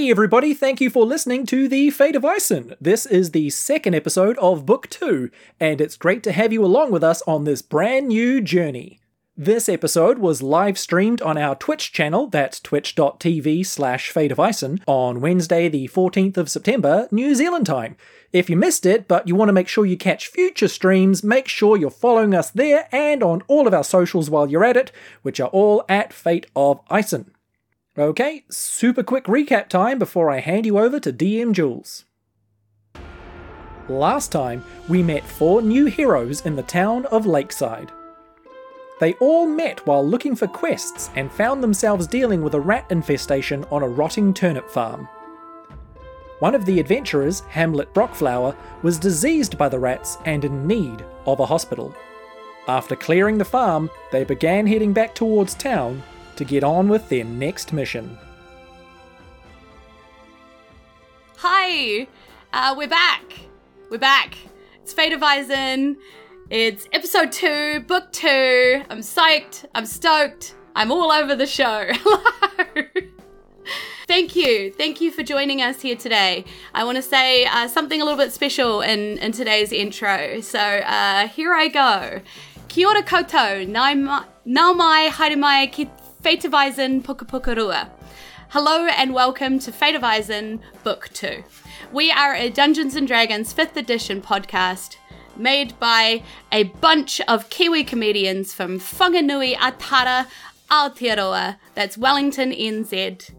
Hey everybody, thank you for listening to The Fate of Eisen. This is the second episode of Book 2, and it's great to have you along with us on this brand new journey. This episode was live streamed on our Twitch channel, that's twitch.tv slash Fate of Eisen, on Wednesday the 14th of September, New Zealand time. If you missed it, but you want to make sure you catch future streams, make sure you're following us there and on all of our socials while you're at it, which are all at Fate of Eisen. Okay, super quick recap time before I hand you over to DM Jules. Last time, we met four new heroes in the town of Lakeside. They all met while looking for quests and found themselves dealing with a rat infestation on a rotting turnip farm. One of the adventurers, Hamlet Brockflower, was diseased by the rats and in need of a hospital. After clearing the farm, they began heading back towards town to get on with their next mission. Hi, uh, we're back. We're back. It's Fate of Eisen. It's episode two, book two. I'm psyched. I'm stoked. I'm all over the show. Thank you. Thank you for joining us here today. I want to say uh, something a little bit special in, in today's intro. So uh, here I go. Kia ora koutou, nau mai haere mai ki Fate of Eisen Pukapukarua. Hello and welcome to Fate of Eisen Book 2. We are a Dungeons and Dragons 5th edition podcast made by a bunch of Kiwi comedians from Whanganui-a-Tara Aotearoa, that's Wellington NZ.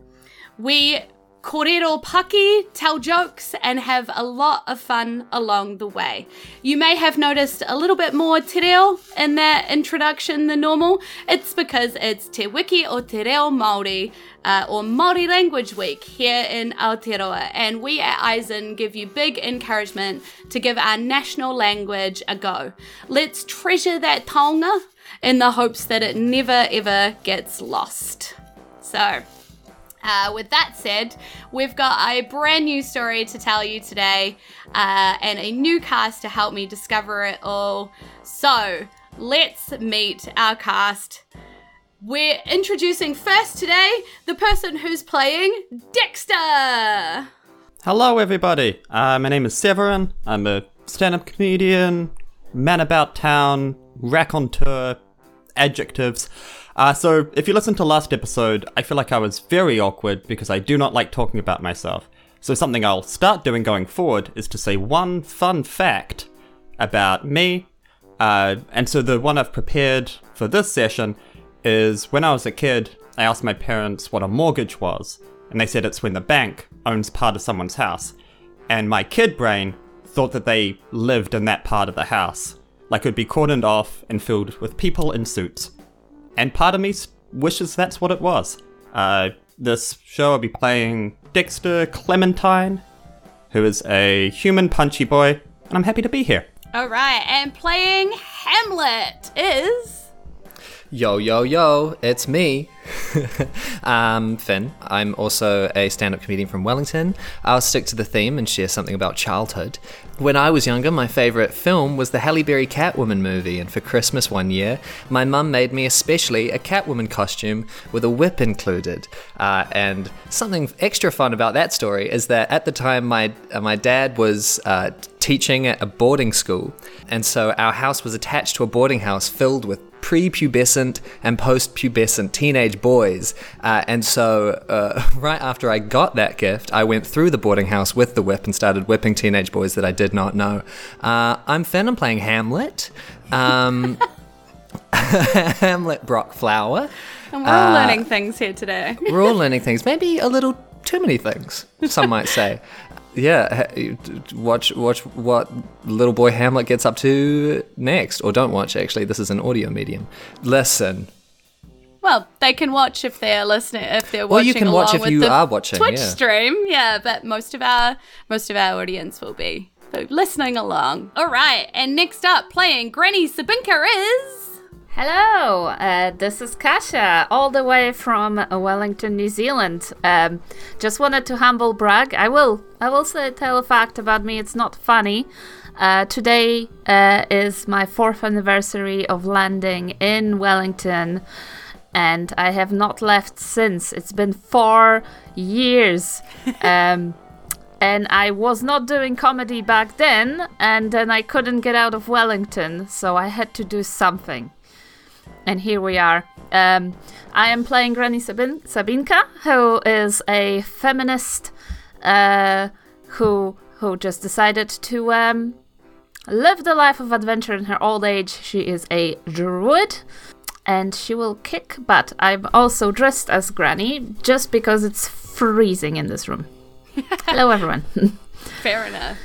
We Korero Paki, tell jokes, and have a lot of fun along the way. You may have noticed a little bit more te reo in that introduction than normal. It's because it's Te Wiki o Te Reo Māori, uh, or Māori Language Week here in Aotearoa, and we at Eisen give you big encouragement to give our national language a go. Let's treasure that taonga in the hopes that it never ever gets lost. So, uh, with that said, we've got a brand new story to tell you today uh, and a new cast to help me discover it all. So let's meet our cast. We're introducing first today the person who's playing Dexter. Hello, everybody. Uh, my name is Severin. I'm a stand up comedian, man about town, raconteur, adjectives. Uh, so, if you listen to last episode, I feel like I was very awkward because I do not like talking about myself. So, something I'll start doing going forward is to say one fun fact about me. Uh, and so, the one I've prepared for this session is when I was a kid, I asked my parents what a mortgage was, and they said it's when the bank owns part of someone's house. And my kid brain thought that they lived in that part of the house, like it would be cordoned off and filled with people in suits and part of me wishes that's what it was. Uh, this show I'll be playing Dexter Clementine, who is a human punchy boy, and I'm happy to be here. All right, and playing Hamlet is. Yo, yo, yo, it's me. um, Finn. I'm also a stand up comedian from Wellington. I'll stick to the theme and share something about childhood. When I was younger, my favourite film was the Halle Berry Catwoman movie, and for Christmas one year, my mum made me especially a Catwoman costume with a whip included. Uh, and something extra fun about that story is that at the time, my, uh, my dad was uh, teaching at a boarding school, and so our house was attached to a boarding house filled with prepubescent and post-pubescent teenage boys. Uh, and so, uh, right after I got that gift, I went through the boarding house with the whip and started whipping teenage boys that I did not know. Uh, I'm Finn. I'm playing Hamlet. Um, Hamlet Brockflower. And we're all uh, learning things here today. we're all learning things. Maybe a little too many things, some might say yeah, watch watch what little boy Hamlet gets up to next, or don't watch. Actually, this is an audio medium. Listen. Well, they can watch if they're listening. If they're watching. Well, you can watch if you are watching. Twitch yeah. stream, yeah. But most of our most of our audience will be listening along. All right, and next up, playing Granny Sabinka is. Hello, uh, this is Kasha, all the way from Wellington, New Zealand. Um, just wanted to humble brag. I will, I will say, tell a fact about me. It's not funny. Uh, today uh, is my fourth anniversary of landing in Wellington, and I have not left since. It's been four years. Um, and I was not doing comedy back then, and then I couldn't get out of Wellington, so I had to do something. And here we are. Um, I am playing Granny Sabin- Sabinka, who is a feminist uh, who who just decided to um, live the life of adventure in her old age. She is a druid, and she will kick butt. I'm also dressed as Granny just because it's freezing in this room. Hello, everyone. Fair enough.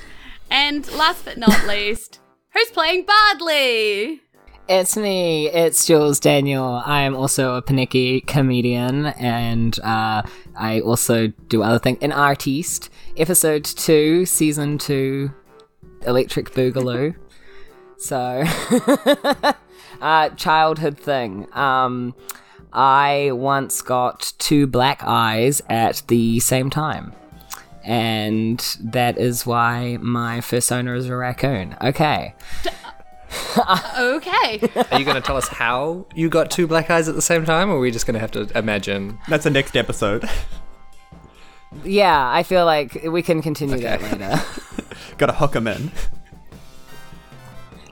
And last but not least, who's playing Bardley? It's me, it's Jules Daniel. I am also a panicky comedian and uh, I also do other things. An artiste. Episode 2, Season 2, Electric Boogaloo. so, uh, childhood thing. Um, I once got two black eyes at the same time. And that is why my first owner is a raccoon. Okay. Okay. Are you going to tell us how you got two black eyes at the same time, or are we just going to have to imagine? That's the next episode. Yeah, I feel like we can continue that later. Gotta hook him in.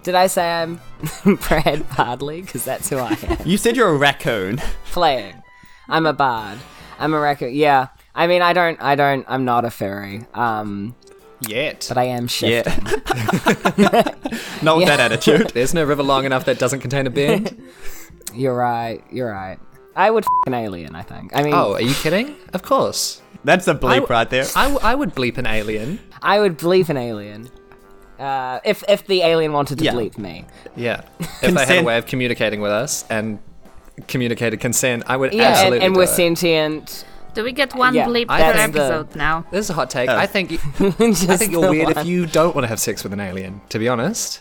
Did I say I'm Brad Bardley? Because that's who I am. You said you're a raccoon. Playing. I'm a bard. I'm a raccoon. Yeah. I mean, I don't, I don't, I'm not a fairy. Um, Yet. but I am shifting. Yeah. Not with that attitude. There's no river long enough that doesn't contain a bend. You're right. You're right. I would f- an alien. I think. I mean, oh, are you kidding? Of course. That's a bleep I- right there. I, w- I would bleep an alien. I would bleep an alien. Uh, if if the alien wanted to Yeah. bleep me. Yeah. If they had a way of communicating with us and communicated consent, I would Yeah, and, absolutely and do we're it. sentient. Do we get one Yeah, bleep I per think the- episode now? This is a hot take. Oh. I think Just I think you're weird one. if you don't want to have sex with an alien. To be honest.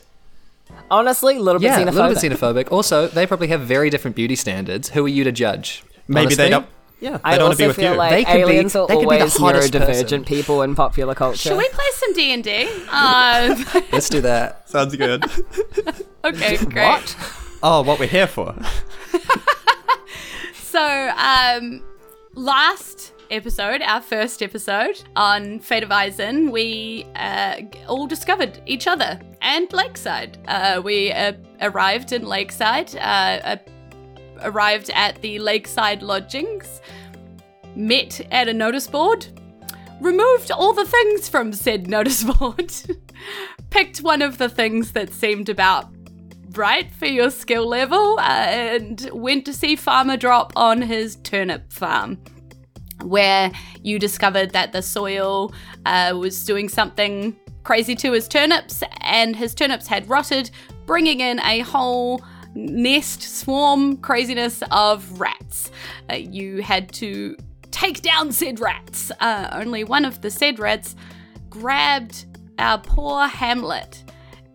Honestly, a little bit Yeah, a xenophobic. little bit xenophobic. Also, they probably have very different beauty standards. Who are you to judge? Maybe they don't. Yeah, they I don't want to also be with feel you. like They could be- aliens are they could be the always hottest neurodivergent person. people in popular culture. Should we play some D and D? Uh, Let's do that. Sounds good. Okay, great. What? oh, what we're here for. So, um, last episode, our first episode on Fate of Eisen, we uh, all discovered each other and Lakeside. Uh, we uh, arrived in Lakeside, uh, uh, arrived at the Lakeside lodgings, met at a notice board, removed all the things from said notice board, picked one of the things that seemed about right for your skill level uh, and went to see Farmer Drop on his turnip farm. Where you discovered that the soil uh, was doing something crazy to his turnips, and his turnips had rotted, bringing in a whole nest, swarm craziness of rats. Uh, you had to take down said rats. Uh, only one of the said rats grabbed our poor Hamlet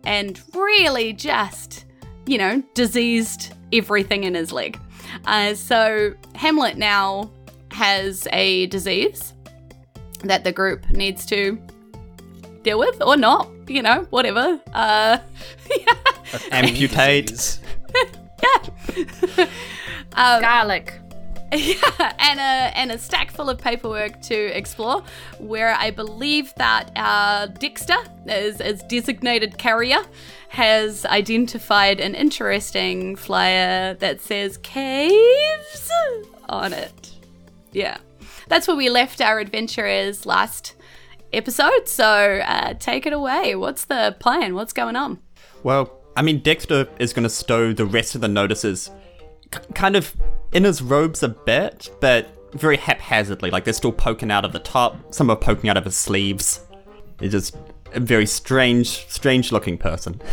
and really just, you know, diseased everything in his leg. Uh, so Hamlet now has a disease that the group needs to deal with or not, you know, whatever. Uh, Amputate. Garlic. yeah, and a and a stack full of paperwork to explore. Where I believe that our Dexter, as as designated carrier, has identified an interesting flyer that says caves on it. Yeah, that's where we left our adventurers last episode. So uh, take it away. What's the plan? What's going on? Well, I mean, Dexter is going to stow the rest of the notices k- kind of in his robes a bit, but very haphazardly. Like they're still poking out of the top, some are poking out of his sleeves. He's just a very strange, strange looking person.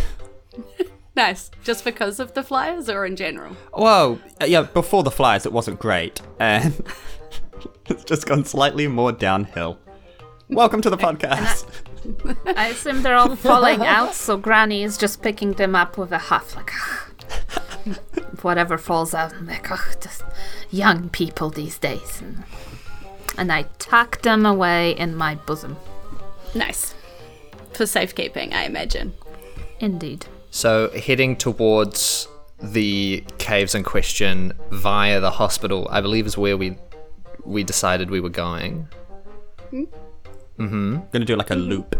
Nice. Just because of the flyers, or in general? Well, uh, yeah, before the flyers, it wasn't great, and it's just gone slightly more downhill. Welcome to the podcast. I assume they're all falling out, so Granny is just picking them up with a huff, like, whatever falls out. I'm like, oh, just young people these days. And, and I tuck them away in my bosom. Nice. For safekeeping, I imagine. Indeed. So heading towards the caves in question via the hospital. I believe is where we we decided we were going. Mm hmm. Gonna do like a loop.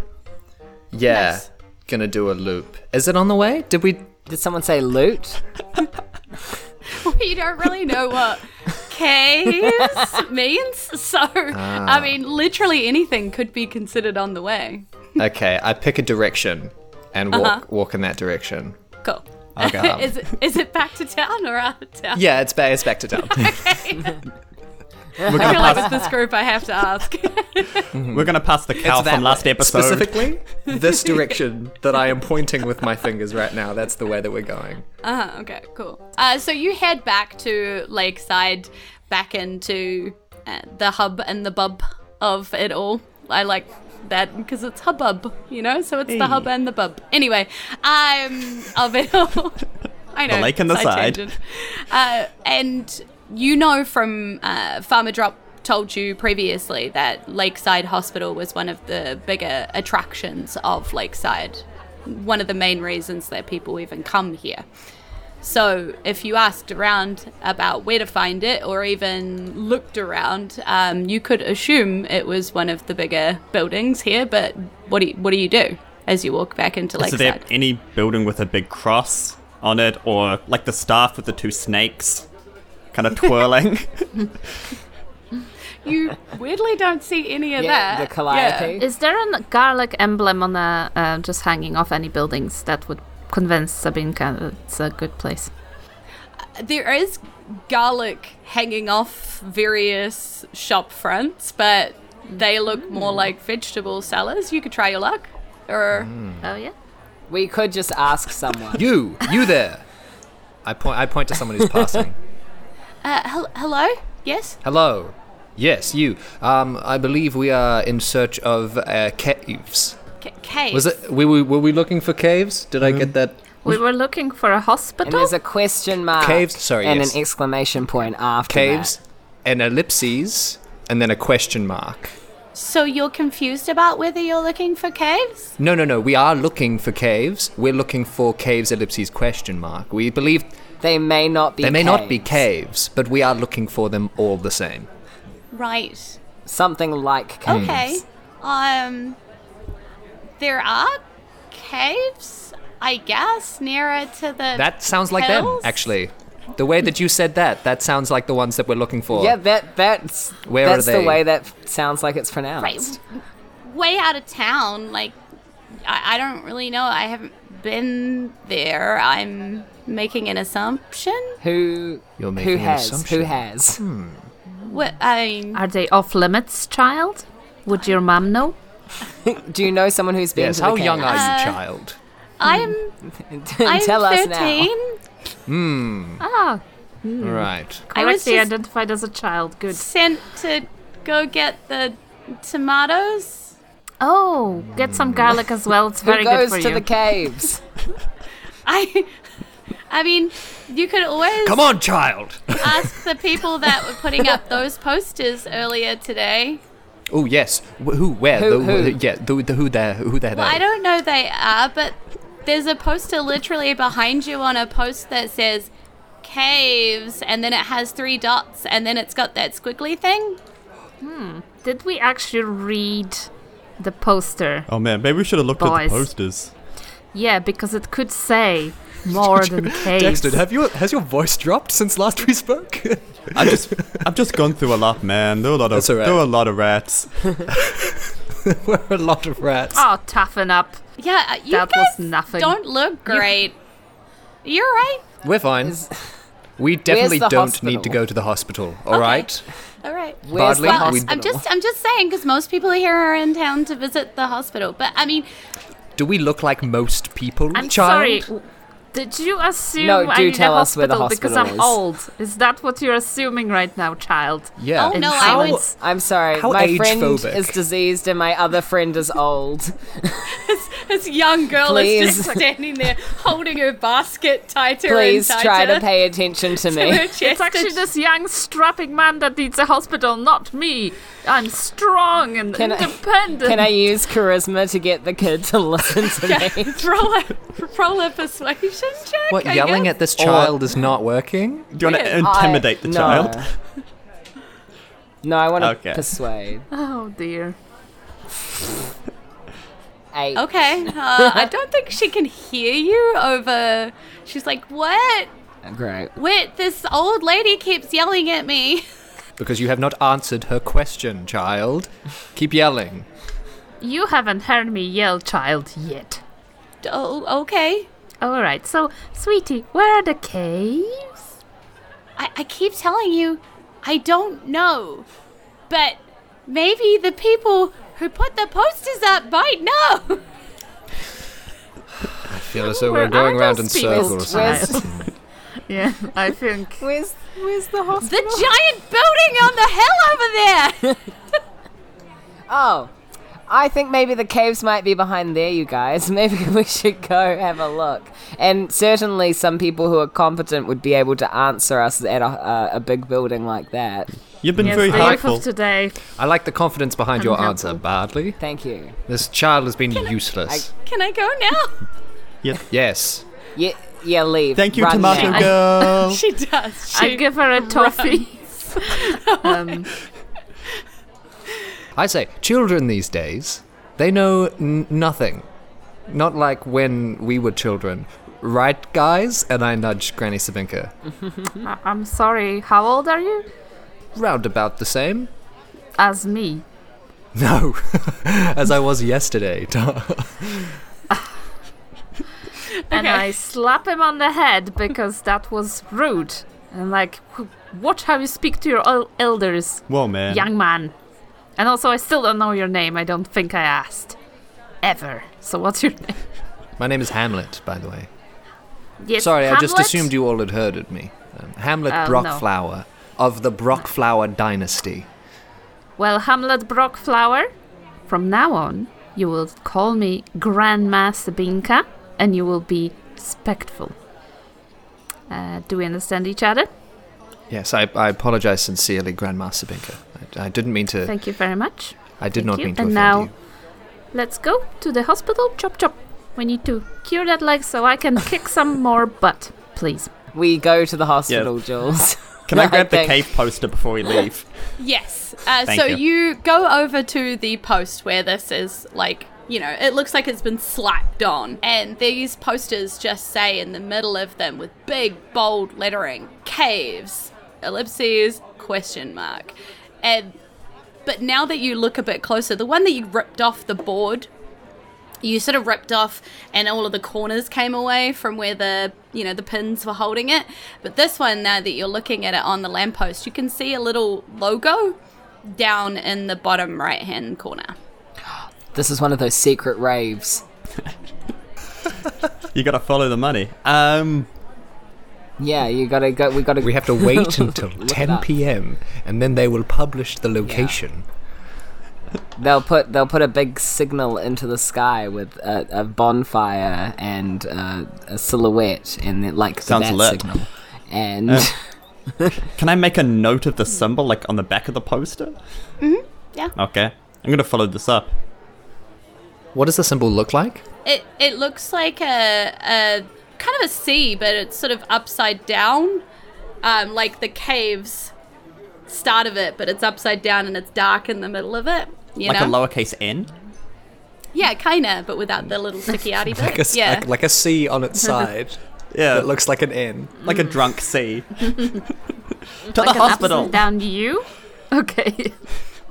Yeah, Nice. gonna do a loop. Is it on the way? Did we? Did someone say loot? you don't really know what caves means. So, I mean, literally anything could be considered on the way. Okay, I pick a direction and walk Uh-huh. walk in that direction. Cool. Okay. is, it, is it back to town or out of town? Yeah, it's back. It's back to town. We're I gonna feel like pass, with this group, I have to ask. we're gonna pass the cow It's that from last way. episode. Specifically, this direction that I am pointing with my fingers right now. That's the way that we're going. Uh, okay, cool. Uh, so you head back to Lakeside, back into uh, the hub and the bub of it all. I like that because it's hubbub, you know. So it's the hub and the bub. Anyway, um, of it all. I know. lake and the side. tangent. Uh, and you know from uh, Farmer Drop told you previously that Lakeside Hospital was one of the bigger attractions of Lakeside. One of the main reasons that people even come here. So, if you asked around about where to find it or even looked around, um, you could assume it was one of the bigger buildings here. But what do you, what do you do as you walk back into Is there Lakeside? any building with a big cross on it, or like the staff with the two snakes, kind of twirling? You weirdly don't see any of Yeah, that. the calliope. Is there a garlic emblem on a uh, just hanging off any buildings that would convince Sabinka that it's a good place? There is garlic hanging off various shop fronts, but they look more like vegetable sellers. You could try your luck. Or Oh yeah. We could just ask someone. You, you there. I point. I point to someone who's passing. uh, hel- hello? Yes? Hello. Yes, you. Um, I believe we are in search of uh, caves. C- caves. Was it? We were, were we looking for caves? Did I get that? We were looking for a hospital. and hospital. there's a question mark. Caves? Sorry, And yes. an exclamation point after Caves, that. an ellipses, and then a question mark. So you're confused about whether you're looking for caves? No, no, no. We are looking for caves. We're looking for caves ellipses question mark. We believe They may not be they may not be caves. caves, but we are looking for them all the same. Right. Something like caves. Okay. Um there are caves, I guess, nearer to the That sounds like them, actually. The way that you said that, that sounds like the ones that we're looking for. Yeah, that that's Where are that's the way that sounds like it's pronounced. right way out of town. Like I, I don't really know. I haven't been there. I'm making an assumption. Who You're who making an has assumption. who has? What I mean Are they off limits, child? Would your mom know? Do you know someone who's been Yes, to how the young are caves? you, Uh, child? I'm I'm Tell us now. 13. Ah, Right. I was correctly just identified as a child. Good. sent to go get the tomatoes. Oh, get some garlic as well. It's Who very good goes for to you. the caves? I I mean, you could always Come on, child. ask the people that were putting up those posters earlier today. Oh yes. Wh- Who? Where? Who- the, who? Yeah. The, the who there? Who there? Well, I don't know they are, but there's a poster literally behind you on a post that says caves and then it has three dots and then it's got that squiggly thing. Hmm. Did we actually read the poster? oh man, maybe we should have looked at the posters. Yeah, because it could say more than caves. Dexter, have you has your voice dropped since last we spoke? I just, I've just gone through a lot, man. There were a lot of, That's all right. there were a lot of rats. We're a lot of rats. Oh, toughen up. Yeah, uh, you That guys was nothing. don't look great. You're right. We're fine. Is- we definitely don't need to go to the hospital. All right. All right. Where's Bardley, the Well, hospital? I'm just I'm just saying because most people here are in town to visit the hospital. But I mean, Do we look like most people, I'm child? sorry. Did you assume No, I do need tell a us where the hospital because I'm hospital old? Is that what you're assuming right now, child? Yeah. Oh, no, I how, would- I'm sorry. How my friend age-phobic. is diseased and my other friend is old. This young girl Please. is just standing there holding her basket tighter Please and try to pay attention to to me. It's actually this young strapping man that needs a hospital, not me. I'm strong and Can I- independent. Can I use charisma to get the kid to listen to me? roll a roll a persuasion check. What, I yelling guess? at this child is not working? Do you want to Yeah. intimidate the child? No. No, I want to Okay. persuade. Oh dear. Eight. Okay, uh, I don't think she can hear you over. She's like, "What? Great. Wait, this old lady keeps yelling at me." Because you have not answered her question, child. Keep yelling. You haven't heard me yell, child, yet. Oh, okay. All right, so, sweetie, where are the caves? I, I keep telling you, I don't know, but maybe the people who put the posters up might know. I feel as though Where we're going are around in circles. Yeah, I think. where's, where's the hospital? The giant building on the hill over there. Oh, I think maybe the caves might be behind there, you guys. Maybe we should go have a look. And certainly, some people who are competent would be able to answer us at a, a, a big building like that. You've been Yes, very the helpful. today. I like the confidence behind your Unhelpful. answer, Bardley. Thank you. This child has been useless. Can I go now? Yes. Yeah, yeah, leave. Thank you, Run Tomato now. Girl. She does. I She give her a toffee. um, I say, children these days, they know n- nothing. Not like when we were children. Right, guys? And I nudge Granny Sabinka. I- I'm sorry, how old are you? Round about the same. As me. No, as I was yesterday. And Okay. I slap him on the head because that was rude. And like, "W- watch how you speak to your el- elders, Whoa, man. young man. And also, I still don't know your name. I don't think I asked. Ever. So what's your name? My name is Hamlet, by the way. Yes, Sorry, I just assumed you all had heard of me. Um, Hamlet no. Brockflower of the Brockflower dynasty. Well, Hamlet Brockflower, from now on, you will call me Grandma Sabinka, and you will be respectful. Uh, do we understand each other? Yes, I, I apologize sincerely, Grandmaster Sabinka. I, I didn't mean to. Thank you very much. I did thank not you. mean to And offend now- you. Let's go to the hospital. Chop chop. We need to cure that leg so I can kick some more butt, please. We go to the hospital, Jules. Can I I grab the think- cave poster before we leave? Yes. Uh, Thank so you. you. go over to the post where this is like, you know, it looks like it's been slapped on. And these posters just say in the middle of them with big bold lettering, caves, ellipses, question mark. And but now that you look a bit closer, the one that you ripped off the board you sort of ripped off and all of the corners came away from where the you know the pins were holding it but this one now that you're looking at it on the lamppost you can see a little logo down in the bottom right hand corner This is one of those secret raves. You gotta follow the money. Um, Yeah, you gotta go. We gotta. We have to wait until 10 p.m. and then they will publish the location. They'll put they'll put a big signal into the sky with a, a bonfire and uh, a silhouette, and then like Sounds that lit. signal. And Uh, can I make a note of the symbol, like on the back of the poster? Mm-hmm. yeah. Okay. I'm gonna follow this up. What does the symbol look like? it it looks like a a kind of a C but it's sort of upside down um like the caves start of it but it's upside down and it's dark in the middle of it you like know a lowercase n? yeah kinda but without the little sticky outy bit Like a, s- yeah like, like a C on its side Yeah. that looks like an N. like a drunk C. to the Like an hospital. upside down you? Okay.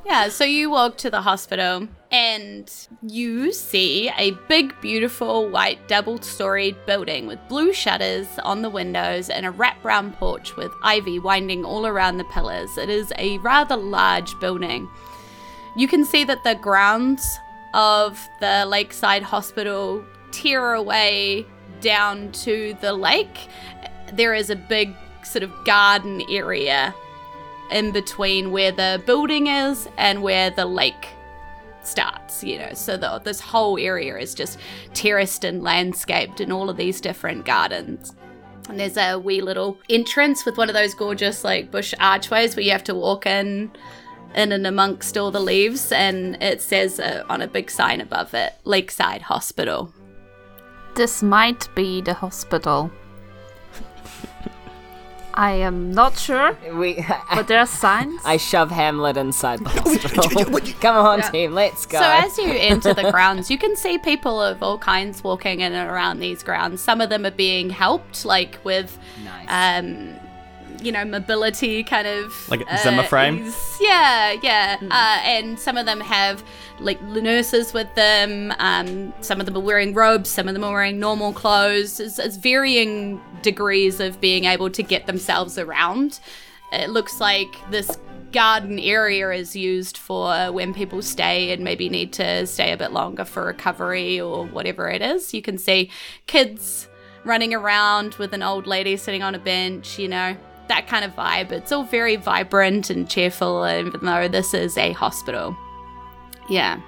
Yeah, so you walk to the hospital and you see a big, beautiful white double storied building with blue shutters on the windows and a wraparound porch with ivy winding all around the pillars. It is a rather large building. You can see that the grounds of the Lakeside Hospital tear away down to the lake. There is a big sort of garden area in between where the building is and where the lake starts, you know. So the, this whole area is just terraced and landscaped in all of these different gardens. And there's a wee little entrance with one of those gorgeous like bush archways where you have to walk in in and amongst all the leaves and it says uh, on a big sign above it Lakeside Hospital. This might be the hospital. I am not sure, We, but there are signs. I shove Hamlet inside the hospital. Come on, team, let's go. So as you enter the grounds, you can see people of all kinds walking in and around these grounds. Some of them are being helped, like with, nice. um, you know, mobility kind of Like a Zimmer frame? ease. Yeah, yeah. Uh, and some of them have like nurses with them. Um, some of them are wearing robes. Some of them are wearing normal clothes. It's, it's varying degrees of being able to get themselves around. It looks like this garden area is used for when people stay and maybe need to stay a bit longer for recovery or whatever it is. You can see kids running around with an old lady sitting on a bench, you know, that kind of vibe. It's all very vibrant and cheerful, even though this is a hospital. Yeah.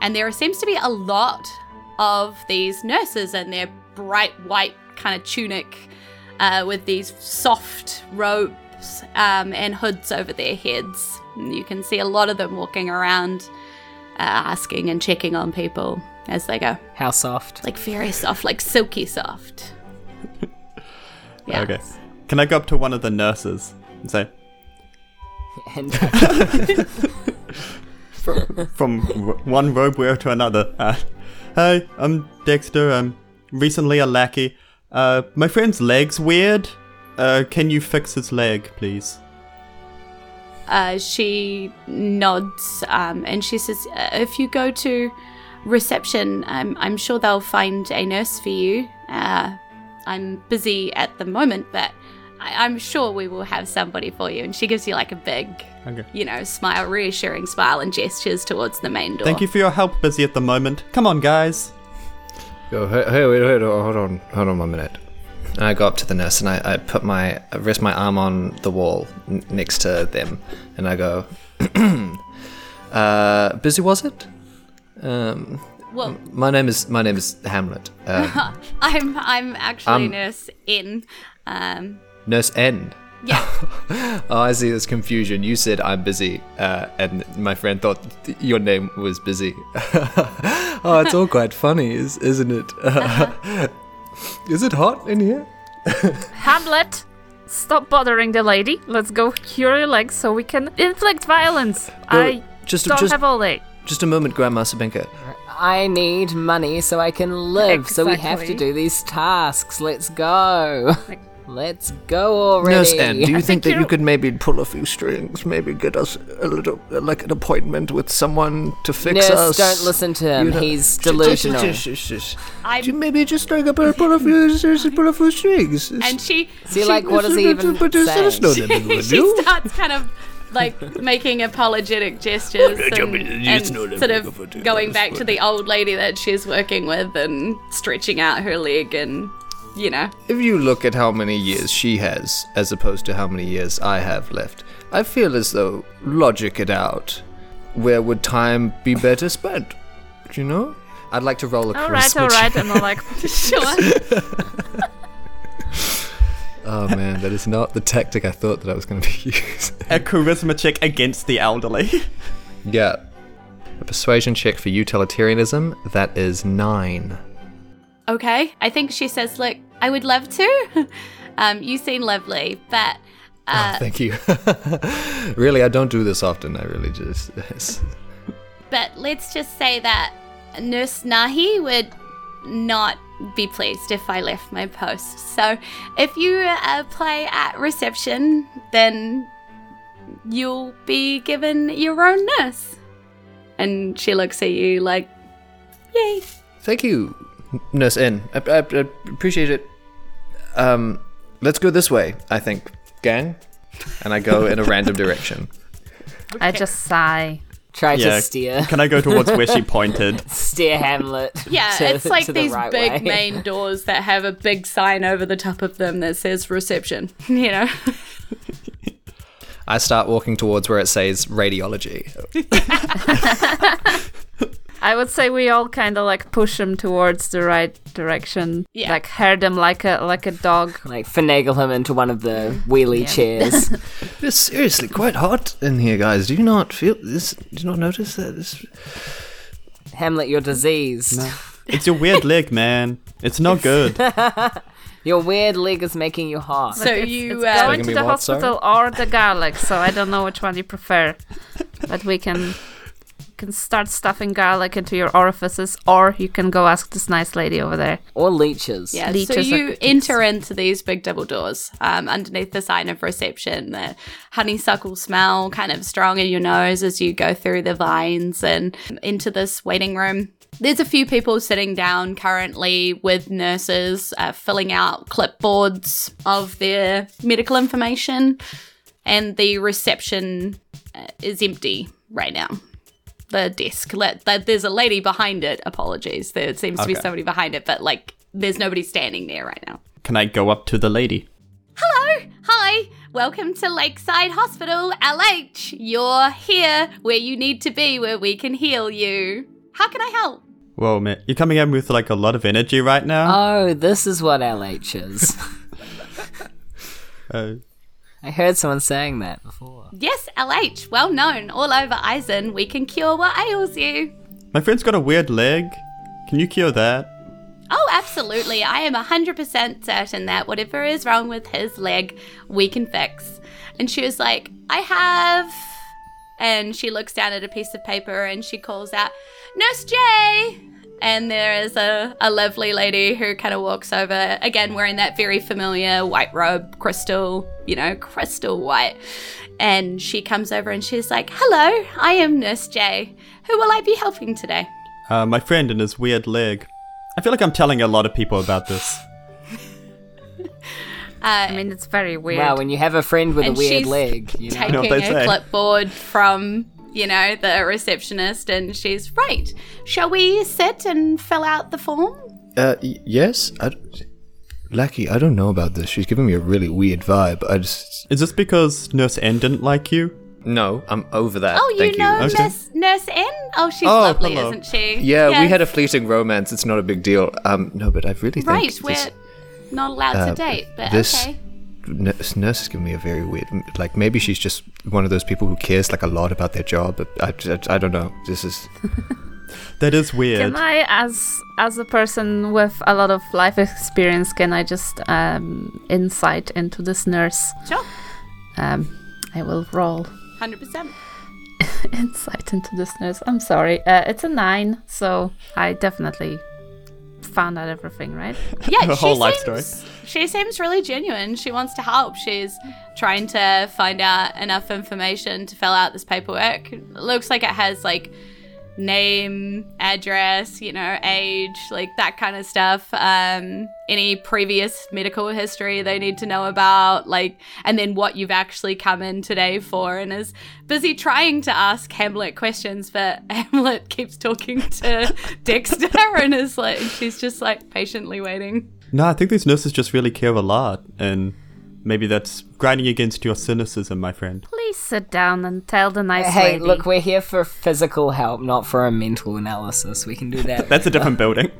And there seems to be a lot of these nurses in their bright white kind of tunic uh, with these soft robes um, and hoods over their heads. And you can see a lot of them walking around uh, asking and checking on people as they go. How soft. Like very soft, like silky soft. Yeah. Okay. Can I go up to one of the nurses and say, And from r- one robe wearer to another. Uh, Hi, I'm Dexter. I'm recently a lackey. Uh, my friend's leg's weird. Uh, can you fix his leg, please? Uh, she nods um, and she says, uh, "If you go to reception, I'm, I'm sure they'll find a nurse for you. Uh, I'm busy at the moment, but I, I'm sure we will have somebody for you." And she gives you like a big, Okay. you know, smile, reassuring smile, and gestures towards the main door. Thank you for your help. Busy at the moment. Come on, guys. Go, hey, hey, wait, wait, oh, hold on, hold on one minute. And I go up to the nurse and I, I put my, I rest my arm on the wall n- next to them, and I go, uh, busy was it? Um, Well, my name is my name is Hamlet. Um, I'm I'm actually Um, nurse in. Um, nurse N. yeah. Oh, I see this confusion. You said I'm busy, uh, and my friend thought th- your name was busy. oh, it's all quite funny, is, isn't it? is it hot in here? Hamlet, stop bothering the lady. Let's go cure your legs so we can inflict violence. I just, don't just, have all day. just a moment, Grandma Sabinka. I need money so I can live, so we have to do these tasks. Let's go. Let's go already. Nurse N, do you think think that you could maybe pull a few strings, maybe get us a little, like an appointment with someone to fix Nurse, us? don't listen to him. You know- He's Sh- sh- delusional. sh- sh- sh- sh- I'm- Do you maybe just like a pull a few, pull a few strings? and she See, like, what is he even But there's- there's no saying? limit, would she starts kind of like making apologetic gestures and, and sort of going back to the old lady that she's working with and stretching out her leg and you know If you look at how many years she has, as opposed to how many years I have left, I feel as though, logic it out, where would time be better spent? Do you know? I'd like to roll a All right, charisma all check. right. And I'm like, sure Oh man, that is not the tactic I thought that I was going to be using. A charisma check against the elderly. yeah. A persuasion check for utilitarianism, that is nine. Okay i think she says look i would love to um you seem lovely but uh Oh, Thank you. really, I don't do this often. I really just. but let's just say that nurse nahi would not be pleased if i left my post so if you uh, play at reception then you'll be given your own nurse and she looks at you like yay Thank you, Nurse N. I, I, I appreciate it. Um, let's go this way. I think, gang. And I go in a random direction. I just sigh. Try yeah. to steer, Can I go towards where she pointed? steer Hamlet. Yeah, to- it's like to the these right big way. main doors that have a big sign over the top of them that says reception, you know? I start walking towards where it says radiology. I would say we all kind of like push him towards the right direction. Yeah. Like herd him like a like a dog. Like finagle him into one of the wheelie chairs. It's seriously quite hot in here, guys. Do you not feel this? Do you not notice that? This... Hamlet, you're diseased. It's your weird leg, man. It's not good. Your weird leg is making you hot. So It's- you it's uh, going to me the what, sorry? hospital or the garlic. So I don't know which one you prefer, but we can can start stuffing garlic into your orifices, or you can go ask this nice lady over there. or leeches. Yeah, so Leeches are you enter into these big double doors um, underneath the sign of reception. The honeysuckle smell kind of strong in your nose as you go through the vines and into this waiting room. There's a few people sitting down currently with nurses uh, filling out clipboards of their medical information, and the reception uh, is empty right now. The desk, let, that there's a lady behind it. Apologies, there seems to be Okay. somebody behind it, but like there's nobody standing there right now. Can I go up to the lady? Hello, hi, welcome to Lakeside Hospital, LH. You're here where you need to be, where we can heal you. How can I help? Whoa, man. You're coming in with like a lot of energy right now. Oh, this is what LH is. Uh, I heard someone saying that before. Yes, LH, well known all over Eisen. We can cure what ails you. my friend's got a weird leg. Can you cure that? Oh, absolutely. I am 100% certain that whatever is wrong with his leg, we can fix. And she was like, I have. And she looks down at a piece of paper and she calls out, Nurse J! And there is a, a lovely lady who kind of walks over, again, wearing that very familiar white robe, crystal, you know, crystal white. And she comes over and she's like, Hello, I am Nurse J. Who will I be helping today? Uh, my friend and his weird leg. I feel like I'm telling a lot of people about this. I mean, it's very weird. Wow, when you have a friend with a weird leg, you know. taking know what they a clipboard from you know the receptionist and she's right shall we sit and fill out the form Uh, y- yes. I d- Lackey, I don't know about this. She's giving me a really weird vibe. I just. Is this because Nurse N didn't like you? No, I'm over that. oh you Thank know Okay. nurse nurse n oh she's Oh, lovely hello. isn't she Yeah, we had a fleeting romance. It's not a big deal. Um, no, but I really think right this, we're not allowed uh, to date but this okay nurse, nurse is giving me a very weird. Like maybe she's just one of those people who cares like a lot about their job. But I, I, I don't know. This is. That is weird. Can I, as as a person with a lot of life experience, can I just um, insight into this nurse? sure Um, I will roll 100% insight into this nurse. I'm sorry, uh, it's a nine, so I definitely found out everything, right? yeah Her she whole life seems, she seems really genuine. She wants to help. She's trying to find out enough information to fill out this paperwork. It looks like it has like name address you know age like that kind of stuff um any previous medical history they need to know about like and then what you've actually come in today for. And is busy trying to ask hamlet questions but hamlet keeps talking to dexter and is like she's just like patiently waiting. No, I think these nurses just really care a lot, and maybe that's grinding against your cynicism, my friend. Please sit down and tell the nice Hey, lady. look, we're here for physical help, not for a mental analysis. We can do that. That's a different building.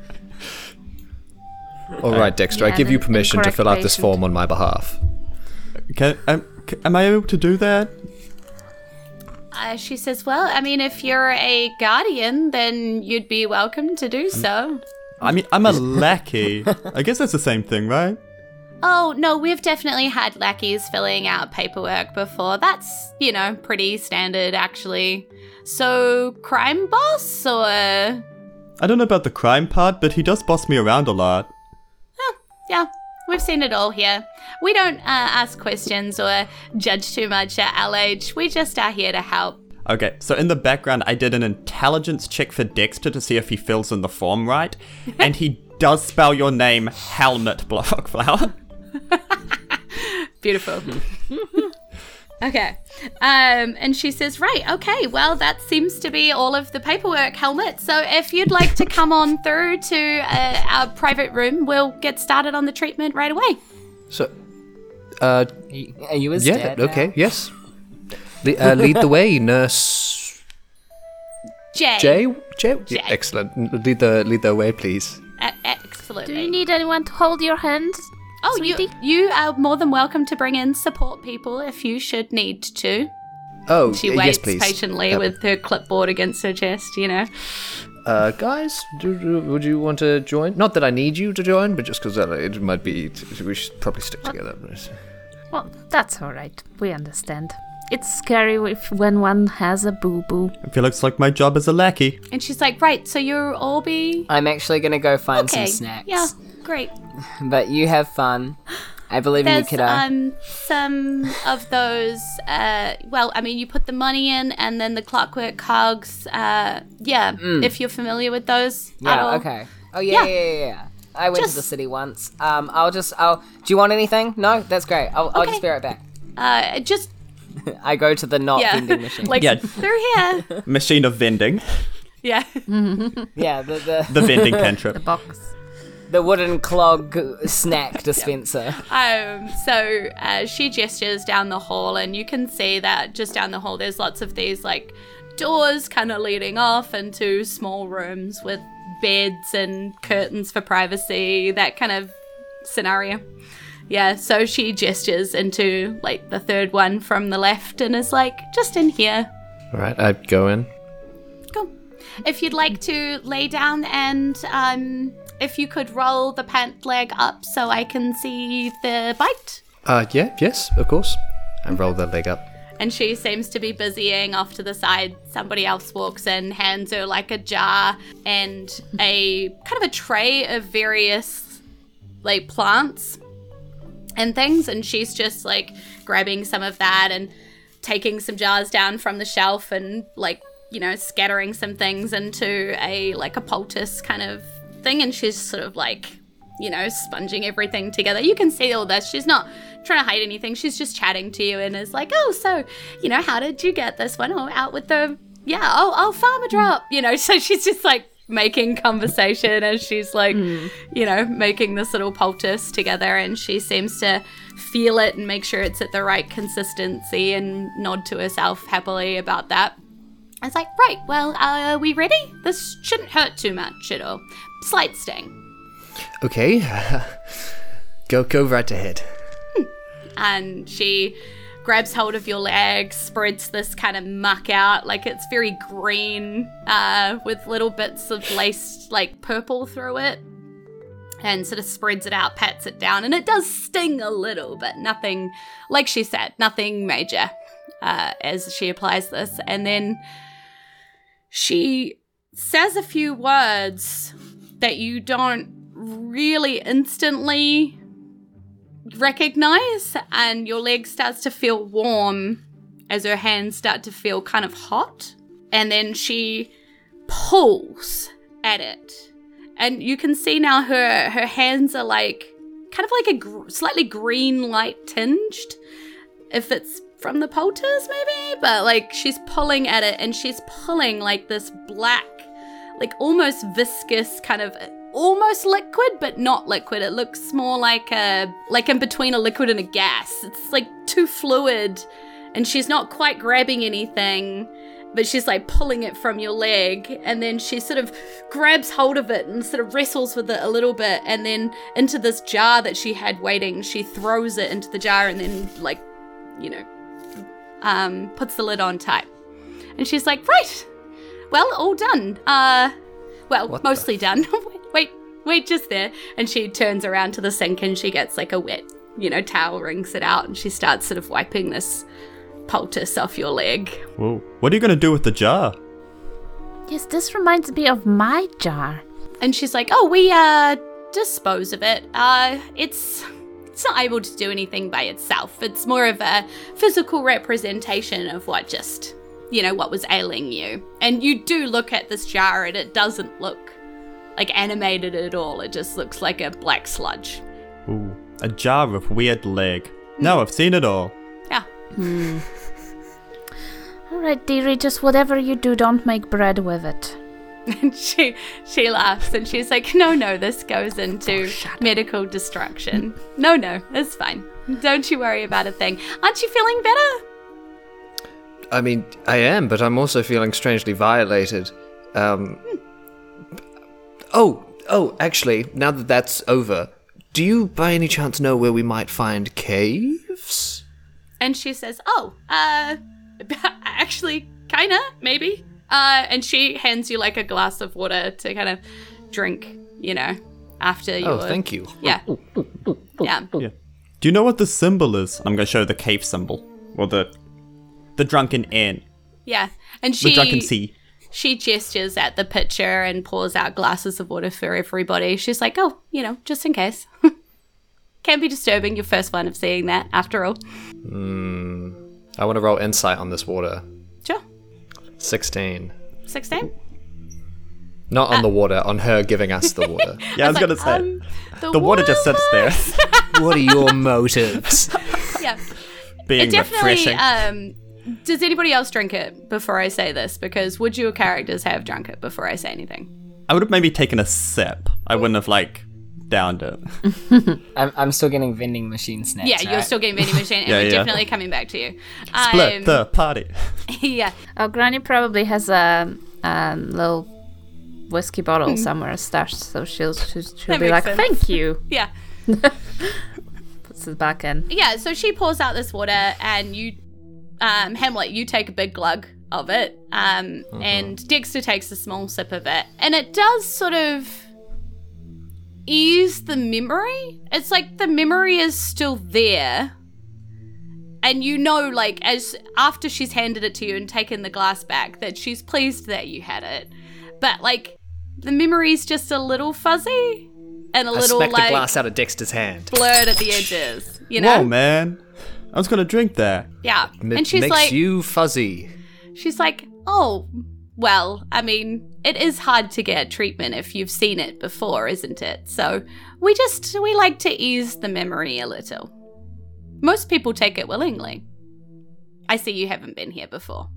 All right, Dexter. I give you permission to fill out this patient. form on my behalf. Can, um, c- am I able to do that? uh, she says well i mean if you're a guardian then you'd be welcome to do so I mean, I'm a lackey. I guess that's the same thing, right? Oh, no, we've definitely had lackeys filling out paperwork before. That's, you know, pretty standard actually. So, crime boss or. I don't know about the crime part, but he does boss me around a lot. Oh, yeah, we've seen it all here. We don't uh, ask questions or judge too much at LH. We just are here to help. Okay, so in the background, I did an intelligence check for Dexter to see if he fills in the form right, and he does spell your name Helmet Blockflower. Beautiful. okay. Um, and she says, right, okay, well, that seems to be all of the paperwork, Helmet. So if you'd like to come on through to uh, our private room, we'll get started on the treatment right away. So, uh, Are you his yeah. dad Okay. now? Yes. Le- uh, lead the way, Nurse Jay. Jay. Jay. Jay. Excellent. Lead the lead the way, please. A- absolutely. Do you need anyone to hold your hand? Oh, you, sweetie? you are more than welcome to bring in support people if you should need to. Oh, She waits yes, please. patiently Uh, with her clipboard against her chest, you know. Uh, guys, do, do, would you want to join? Not that I need you to join, but just because uh, it might be, we should probably stick together. Well, that's all right. We understand. It's scary if, when one has a boo boo. If it looks like my job as a lackey. And she's like, right, so you'll all be I'm actually gonna go find okay. some snacks. Yeah, great. But you have fun. I believe in you, There's kiddo. um some of those. Uh, well, I mean, you put the money in, and then the clockwork cogs. Uh, yeah, if you're familiar with those. at Mm. yeah, all. okay. Oh yeah, Yeah. yeah, yeah, yeah. I went to the city once. Um, I'll just, I'll. Do you want anything? No, that's great. I'll, I'll just be right back. Uh, just I go to the not yeah, vending machine. like Yeah. through here. Machine of vending. yeah. yeah, the the, The vending cantrip. The box. The wooden clog snack dispenser. Um, so uh, she gestures down the hall, and you can see that just down the hall, there's lots of these like doors kind of leading off into small rooms with beds and curtains for privacy, that kind of scenario. Yeah, so she gestures into like the third one from the left and is like, just in here. All right, I go in. Cool. If you'd like to lay down and um, if you could roll the pant leg up so I can see the bite. Uh, yeah, yes, of course. And roll the leg up. and she seems to be busying off to the side. Somebody else walks in, hands her like a jar and a kind of a tray of various like plants and things, and she's just like grabbing some of that and taking some jars down from the shelf and like you know scattering some things into a like a poultice kind of thing, and she's sort of like you know, sponging everything together. You can see all this. She's not trying to hide anything. She's just chatting to you and is like, oh, so, you know, how did you get this one? Oh, out with the, yeah, oh, oh, farmer drop, you know. So she's just like making conversation as she's like, hmm. you know, making this little poultice together and she seems to feel it and make sure it's at the right consistency and nod to herself happily about that. I was like, right, well, uh, are we ready? This shouldn't hurt too much at all. Slight sting. Okay, go go right ahead. and she grabs hold of your leg, spreads this kind of muck out, like it's very green, uh, with little bits of lace, like purple through it, and sort of spreads it out, pats it down, and it does sting a little, but nothing, like she said, nothing major, uh, as she applies this, and then she says a few words that you don't really instantly recognize, and your leg starts to feel warm as her hands start to feel kind of hot. And then she pulls at it, and you can see now her her hands are like kind of like a gr- slightly green light tinged, if it's from the poultice maybe, but like she's pulling at it, and she's pulling like this black, like almost viscous kind of almost liquid but not liquid. It looks more like a like in between a liquid and a gas. It's like too fluid and she's not quite grabbing anything but she's like pulling it from your leg and then she sort of grabs hold of it and sort of wrestles with it a little bit and then into this jar that she had waiting she throws it into the jar and then like you know um puts the lid on tight and she's like right well all done uh well What the- mostly done wait wait wait just there and she turns around to the sink and she gets like a wet you know towel wrings it out and she starts sort of wiping this poultice off your leg Whoa. What are you gonna do with the jar? Yes, this reminds me of my jar. and she's like oh we uh dispose of it uh it's it's not able to do anything by itself it's more of a physical representation of what just you know what was ailing you and you do look at this jar and it doesn't look like animated at all it just looks like a black sludge Ooh. A jar of weird leg. No, hmm. I've seen it all. yeah hmm. All right, dearie, just whatever you do, don't make bread with it. and she she laughs and she's like no no this goes into medical destruction no no it's fine don't you worry about a thing aren't you feeling better I mean, I am, but I'm also feeling strangely violated. Um. Oh, oh, actually, now that that's over, do you by any chance know where we might find caves? And she says, "Oh, uh, actually, kinda, maybe." Uh, and she hands you like a glass of water to kind of drink. You know, after you. Oh, thank you. Yeah. Yeah. Yeah. Do you know what the symbol is? I'm going to show the cave symbol. Or the the drunken inn. Yeah. And she The she drunken sea. she gestures at the pitcher and pours out glasses of water for everybody. She's like, "Oh, you know, just in case." Can be disturbing. Your first one of seeing that, after all. I want to roll insight on this water. Sure. 16. Sixteen. Not on the water, on her giving us the water. Yeah, I was like, going to say. um, the, the water just sits there, what are your motives? Yeah. being It definitely. refreshing. Um, does anybody else drink it before I say this? Because would your characters have drunk it before I say anything? I would have maybe taken a sip. I wouldn't have, like, downed it. I'm, I'm still getting vending machine snacks. Yeah, you're still getting vending machine, and Yeah, we're yeah. definitely coming back to you. Split Um, the party. yeah, Oh, Granny probably has a um, little whiskey bottle somewhere stashed, so she'll she'll, she'll Hmm. Be like, sense. "Thank you." yeah, Puts it back in. yeah. So she pours out this water, and you, um, Hamlet, you take a big glug of it, um, and Dexter takes a small sip of it, and it does sort of ease the memory. It's like the memory is still there. And you know, like, as after she's handed it to you and taken the glass back, that she's pleased that you had it. But, like, the memory's just a little fuzzy and a I little, smacked like, the glass out of Dexter's hand. blurred at the edges, you know? Whoa, man. I was going to drink that. Yeah. M- and she's makes like, you fuzzy. she's like, oh, well, I mean, it is hard to get treatment if you've seen it before, isn't it? So we just, we like to ease the memory a little. Most people take it willingly. I see you haven't been here before.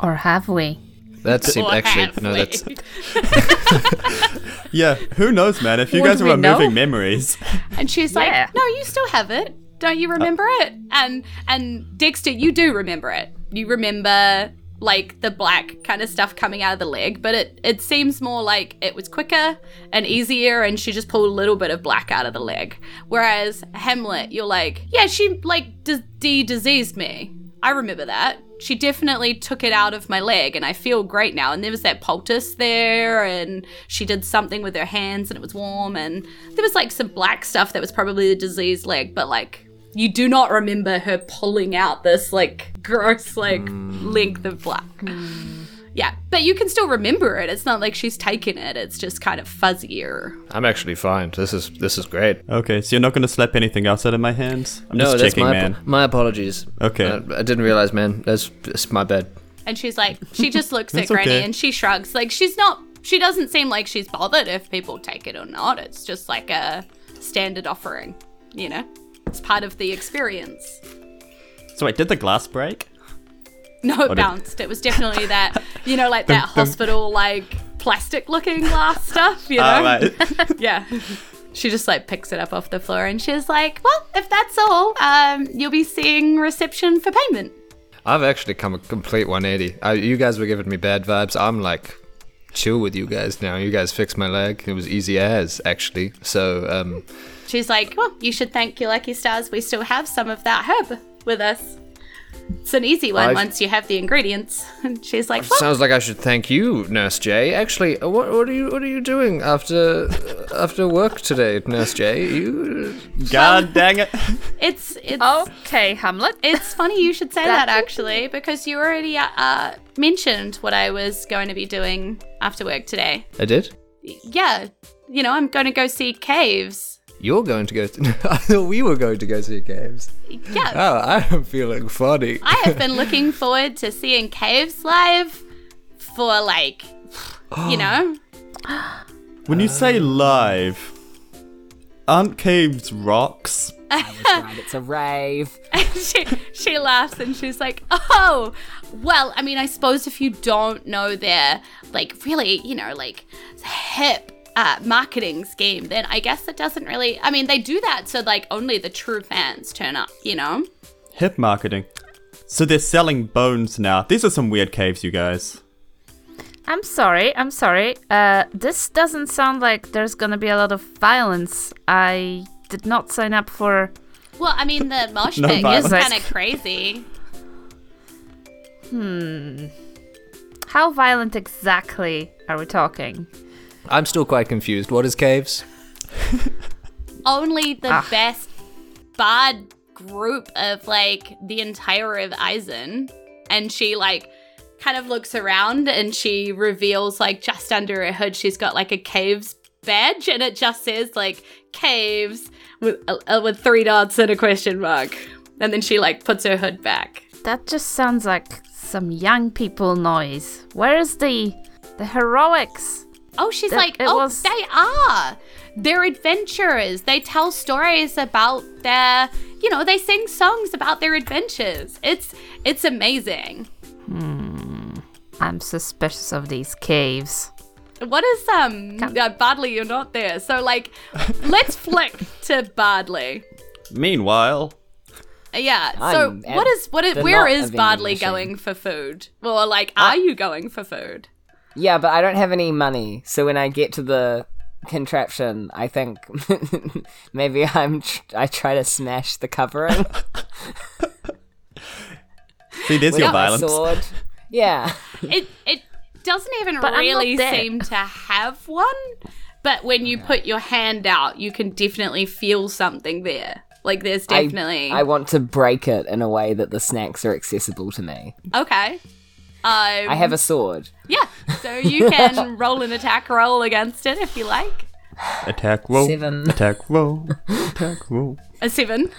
Or have we? That seemed Or actually no. we? That's Yeah, who knows, man? If you Would guys are we know? removing memories. And she's Yeah. like, "No, you still have it. Don't you remember it?" And and Dexter, you do remember it. You remember like the black kind of stuff coming out of the leg, but it it seems more like it was quicker and easier and she just pulled a little bit of black out of the leg. Whereas Hamlet, you're like, "Yeah, she like d- de-diseased me. I remember that. She definitely took it out of my leg and I feel great now. And there was that poultice there and she did something with her hands and it was warm and there was like some black stuff that was probably the diseased leg, but like you do not remember her pulling out this like gross like length of black. Yeah, but you can still remember it. It's not like she's taken it. It's just kind of fuzzier. I'm actually fine. This is this is great. Okay, so you're not going to slap anything else out of my hands? I'm no, just that's checking, my man. my apologies. Okay. Uh, I didn't realize, man. That's, that's my bad. And she's like, she just looks at That's Granny okay. and she shrugs. Like, she's not, she doesn't seem like she's bothered if people take it or not. It's just like a standard offering, you know? It's part of the experience. So wait, did the glass break? No, it did- bounced. It was definitely that, you know, like that Dun, dun. hospital, like plastic looking glass stuff, you know? Oh, right. Yeah. She just like picks it up off the floor and she's like, well, if that's all, um, you'll be seeing reception for payment. I've actually come a complete 180. I, you guys were giving me bad vibes. I'm like chill with you guys now. You guys fixed my leg. It was easy as actually. So um, She's like, well, you should thank your lucky stars. We still have some of that herb with us. It's an easy one I've- once you have the ingredients. And she's like, well, sounds like I should thank you, Nurse J. Actually, uh, what what are you what are you doing after after work today, Nurse J? You God dang it. it's it's Okay, Hamlet. it's funny you should say that That- actually because you already uh, uh, mentioned what I was going to be doing after work today. I did. Yeah, you know, I'm going to go see caves. You're going to go. To, I thought we were going to go see caves. Yeah, Oh, I am feeling funny. I have been looking forward to seeing caves live for like, you know, When you say live, aren't caves rocks? Right, it's a rave. She she laughs and she's like, "Oh, well, I mean, I suppose if you don't know their like really, you know, like hip uh, marketing scheme, then I guess it doesn't really. I mean, they do that so like only the true fans turn up, you know? Hip marketing. So they're selling bones now. These are some weird caves, you guys. I'm sorry, I'm sorry. Uh, this doesn't sound like there's gonna be a lot of violence. I did not sign up for. Well, I mean, the mosh No pit is kind of crazy. Hmm. How violent exactly are we talking? I'm still quite confused. What is caves? Only the Ah. best bard group of like the entire of Eisen. And she like kind of looks around and she reveals like just under her hood, she's got like a caves badge and it just says like caves with, uh, with three dots and a question mark. And then she like puts her hood back. That just sounds like some young people noise. Where's the the heroics? Oh, she's That- like, it oh, was- they are. They're adventurers. They tell stories about their, you know, they sing songs about their adventures. It's it's amazing. Hmm. I'm suspicious of these caves. What is um uh, Bardley? You're not there, so like, let's flick to Bardley. Meanwhile, Yeah. So I'm what is what is where is where not is vending Bardley going for food? Well, like, are you going for food? Yeah, but I don't have any money, so when I get to the contraption, I think maybe I'm tr- I try to smash the covering see, there's with your violence. sword. Yeah, it it doesn't even But really seem to have one. But when you put your hand out, you can definitely feel something there. Like there's I- definitely I, want to break it in a way that the snacks are accessible to me. okay. Um, I have a sword. yeah, so you can roll an attack roll against it if you like. Attack roll. Seven. Attack roll. Attack roll. A seven.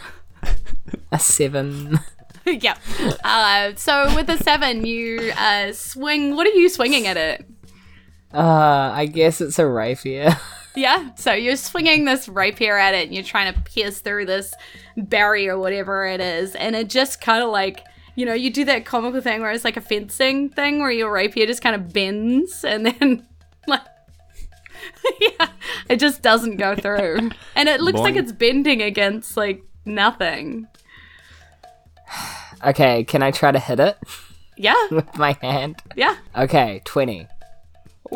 A seven. yep. Uh, so with a seven, you uh, swing. What are you swinging at it? Uh, I guess it's a rapier. Yeah, so you're swinging this rapier at it and you're trying to pierce through this barrier, whatever it is, and it just kind of like, you know, you do that comical thing where it's like a fencing thing where your rapier just kind of bends and then, like, yeah, it just doesn't go through. And it looks like it's bending against, like, nothing. Okay, can I try to hit it Yeah, with my hand? yeah. Okay, 20.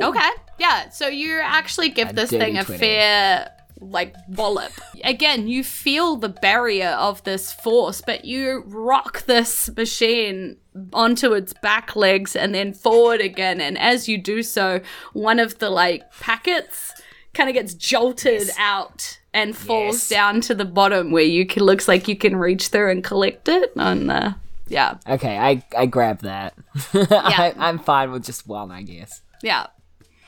Okay. Yeah. So you actually give A this thing a 20. fair like wallop. Again, you feel the barrier of this force, but you rock this machine onto its back legs and then forward again. And as you do so, one of the like packets kind of gets jolted out and falls Yes. down to the bottom where you can looks like you can reach through and collect it on the yeah. Okay, I, I grab that. I, I'm fine with just one, I guess. Yeah.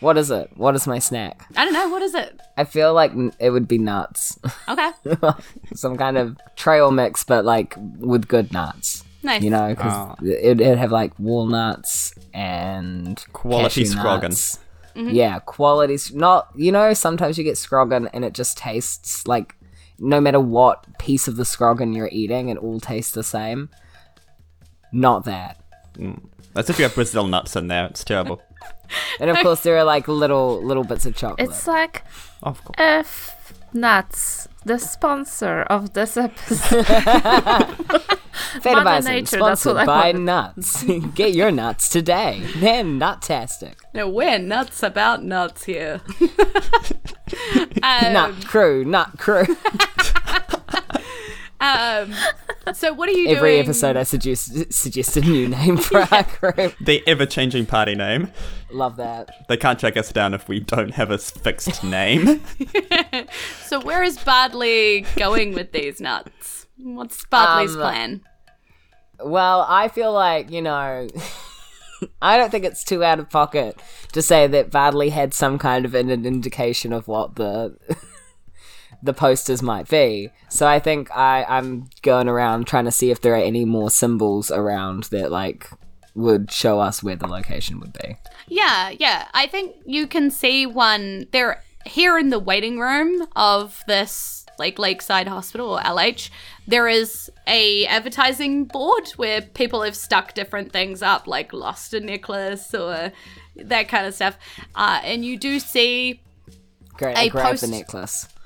What is it? What is my snack? I don't know, what is it? I feel like it would be nuts. Okay. Some kind of trail mix, but like with good nuts. Nice. You know, because ah. it, it'd have like walnuts and Quality cashew scroggin. nuts. Yeah, quality. Not you know. Sometimes you get scroggin and it just tastes like no matter what piece of the scroggin you're eating, it all tastes the same. Not that. Mm. That's if you have Brazil nuts in there. It's terrible. And of course, there are like little little bits of chocolate. It's like Of course. F Nuts, the sponsor of this episode. Feta Mother Bison, Nature, sponsored I by nuts. Get your nuts today. They're nuttastic. No, we're nuts about nuts here. um, Nut crew, nut crew. Um, so what are you doing? Every doing? episode, I suggest suggest a new name for our group. The ever changing party name. Love that. They can't track us down if we don't have a fixed name. So where is Bardley going with these nuts? What's Bardley's Um, plan? Well, I feel like you know. I don't think it's too out of pocket to say that Bardley had some kind of an, an indication of what the the posters might be. So I think I, I'm going around trying to see if there are any more symbols around that like would show us where the location would be. Yeah, yeah. I think you can see one there here in the waiting room of this like Lakeside Hospital or LH. There is a advertising board where people have stuck different things up, like lost a necklace or that kind of stuff. Uh, and you do see Great, I A grab post- the necklace.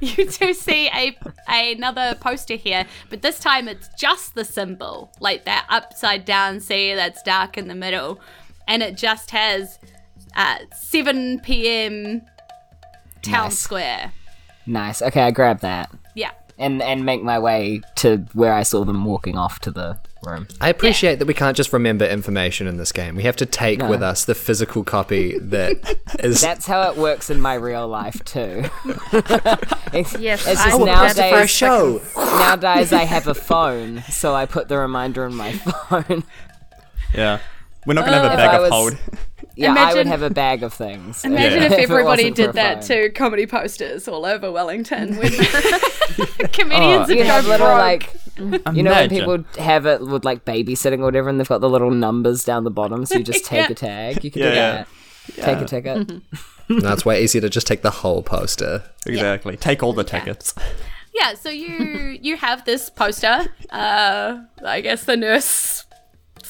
you do see a another poster here, but this time it's just the symbol, like that upside down C that's dark in the middle, and it just has uh, 7 p.m. town Nice. square. Nice. Okay, I grab that Yeah. and and make my way to where I saw them walking off to the room. I appreciate that we can't just remember information in this game. We have to take with us the physical copy that is. That's how it works in my real life too. it's, Yes, it's I just will nowadays. get the first show. Nowadays, I have a phone, so I put the reminder in my phone. Yeah. We're not gonna have a uh, bag of was- hold. Yeah, I would have a bag of things. Imagine Yeah. if it everybody wasn't did that to. Comedy posters all over Wellington with comedians Oh. would have little like, you know, when people have it with like babysitting or whatever, and they've got the little numbers down the bottom, so you just take Yeah. a tag. You can Yeah, do yeah. that. Take a ticket. No, it's way easier to just take the whole poster. Exactly. Take all the tickets. Yeah, so you you have this poster. Uh, I guess the nurse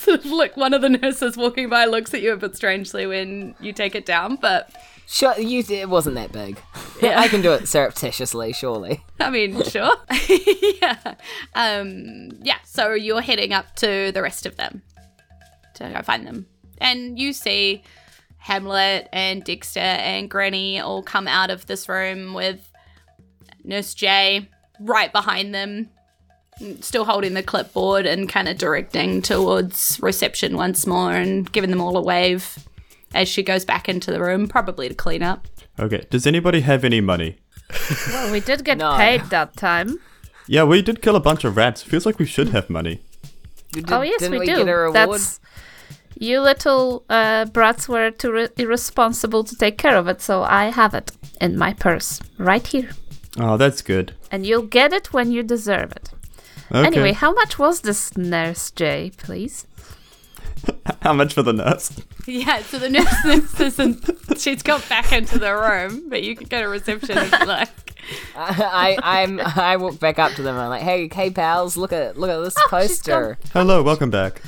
sort of look. One of the nurses walking by looks at you a bit strangely when you take it down, but Sure, you, it wasn't that big. Yeah. I can do it surreptitiously, surely. I mean, sure. yeah. Um, yeah. So you're heading up to the rest of them to go find them, and you see Hamlet and Dexter and Granny all come out of this room with Nurse J right behind them, still holding the clipboard and kind of directing towards reception once more and giving them all a wave as she goes back into the room, probably to clean up. Okay. Does anybody have any money? Well, we did get No. paid that time. Yeah, we did kill a bunch of rats. Feels like we should have money. You did- oh yes, we, we do. get a reward? That's you little uh, brats were too re- irresponsible to take care of it, so I have it in my purse right here, Oh, that's good. and you'll get it when you deserve it. Okay. Anyway, how much was this nurse Jay, please? how much for the nurse? Yeah, so the nurse nurse isn't. She's got back into the room, but you can go to reception if you like. I, I'm, I walk back up to them and I'm like, hey, hey, pals, look at, look at this Oh, poster. Hello, welcome back.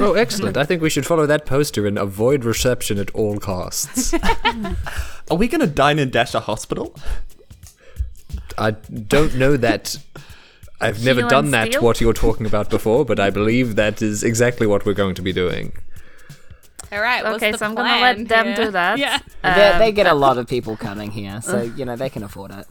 Oh, excellent. I think we should follow that poster and avoid reception at all costs. Are we gonna dine and dash a hospital? I don't know that. I've never done that, steal? what you're talking about before, but I believe that is exactly what we're going to be doing. All right. what's Okay, the so I'm gonna let them here? do that. Yeah. they, they Um, get a lot of people coming here, so, you know, they can afford it.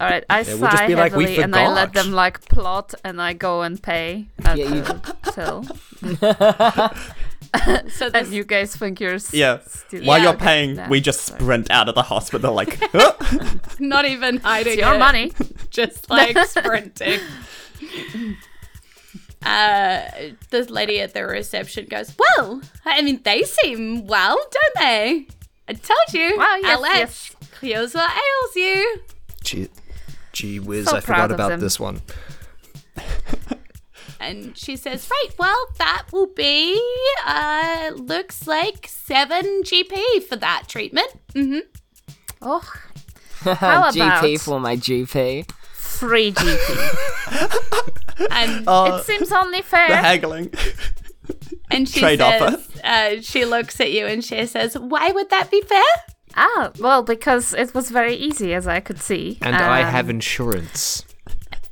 All right, I It would just sigh be like we heavily and I let them like plot, and I go and pay at Yeah, you- the till. So And you guys think you're s- Yeah. still- While Yeah, you're okay. paying, No, we just sorry. sprint out of the hospital like, "Huh?" not even hiding It's your it, money. just like sprinting. Uh, this lady at the reception goes, "Well, I mean, they seem well, don't they? I told you, Wow, yes, Alex, yes. here's what ails you." Gee, gee whiz, So I forgot about them. this one. And she says, "Right, well, that will be uh, looks like seven GP for that treatment." Mm-hmm. Oh, How about GP for my GP. free GP. And it seems only the fair. haggling. and she Trade says, offer. uh, she looks at you and she says, "Why would that be fair?" ah, well, because it was very easy, as I could see. And I Um, have insurance.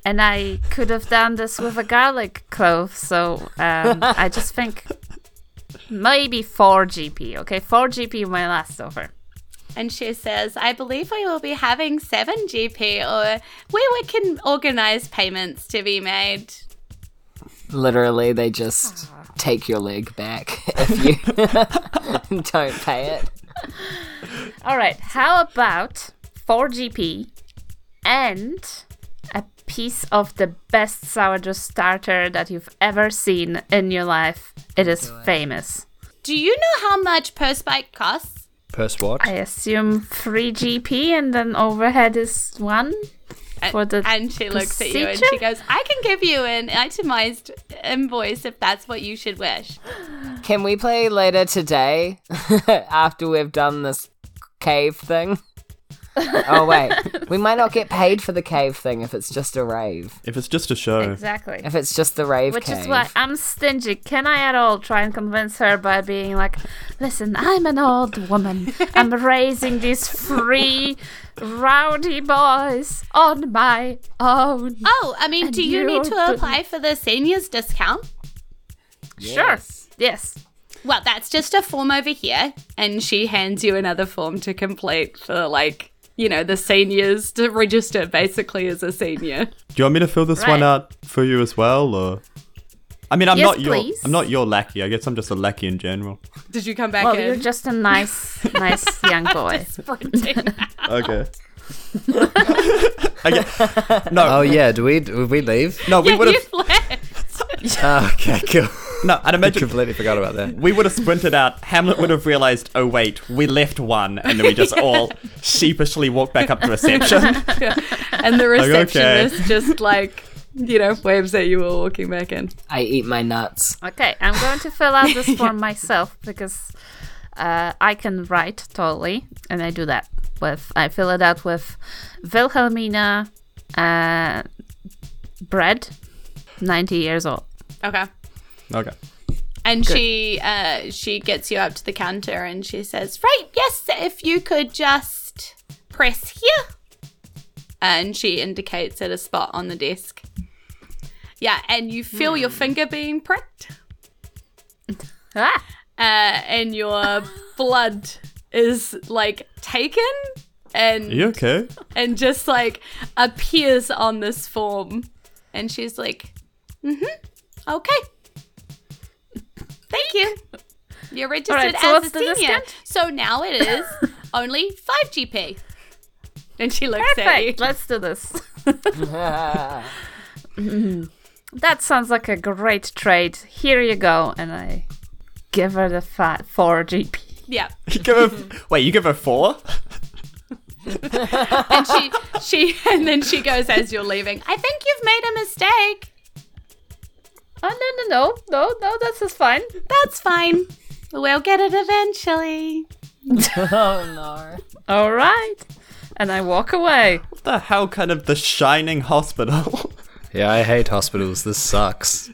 And I could have done this with a garlic clove. So um, I just think maybe four GP. Okay, four GP my last offer. And she says, I believe we will be having 7 GP, or we, we can organize payments to be made. Literally, they just take your leg back if you don't pay it. All right, how about four GP and a piece of the best sourdough starter that you've ever seen in your life? It is famous. Do you know how much per spike costs? Purse what? I assume three GP and then overhead is one for the and she looks at you and she goes, I can give you an itemized invoice if that's what you should wish. Can we play later today after we've done this cave thing? Oh wait, we might not get paid for the cave thing if it's just a rave. If it's just a show. Exactly. If it's just the rave Which cave. is why I'm stingy. Can I at all try and convince her by being like, listen, I'm an old woman. I'm raising these free, rowdy boys on my own. Oh, I mean, do you you need to didn't- apply for the seniors discount? Sure. Yes. Well, that's just a form over here. And she hands you another form to complete for, like, you know, the seniors to register basically as a senior. Do you want me to fill this one out for you as well, or? I mean, I'm Yes, not your please. I'm not your lackey. I guess I'm just a lackey in general. Did you come back Well, in? you're just a nice, nice young boy. sprinting. Okay. okay. No, Oh yeah, do we do we leave? no, we yeah, would have left. Ah, okay, cool. No. I'd I imagine completely forgot about that. we would have sprinted out. Hamlet would have realized, oh wait, we left one, and then we just all sheepishly walked back up to reception. And the okay. receptionist just, like, you know, waves at you while walking back in. I eat my nuts. Okay, I'm going to fill out this form myself because uh, I can write totally, and I do that with I fill it out with Wilhelmina, uh, bread, ninety years old. Okay. Okay. And she uh, she gets you up to the counter and she says, "Right, yes, if you could just press here." And she indicates at a spot on the desk. Yeah, and you feel your finger being pricked, Ah, uh, and your blood is like taken and Are you okay? and just like appears on this form. And she's like, mm-hmm, okay. Thank you. You're registered Alright, so as a the senior. discount? So now it is only 5 GP. And she looks at you. Let's do this. that sounds like a great trade. Here you go, and I give her the fa- four GP. Yeah. You give her, wait, you give her four? And she she and then she goes as you're leaving. I think you've made a mistake. Oh no no no no no! That's just fine. That's fine. We'll get it eventually. Oh no. All right, and I walk away. What the hell kind of the shining hospital? Yeah, I hate hospitals. This sucks.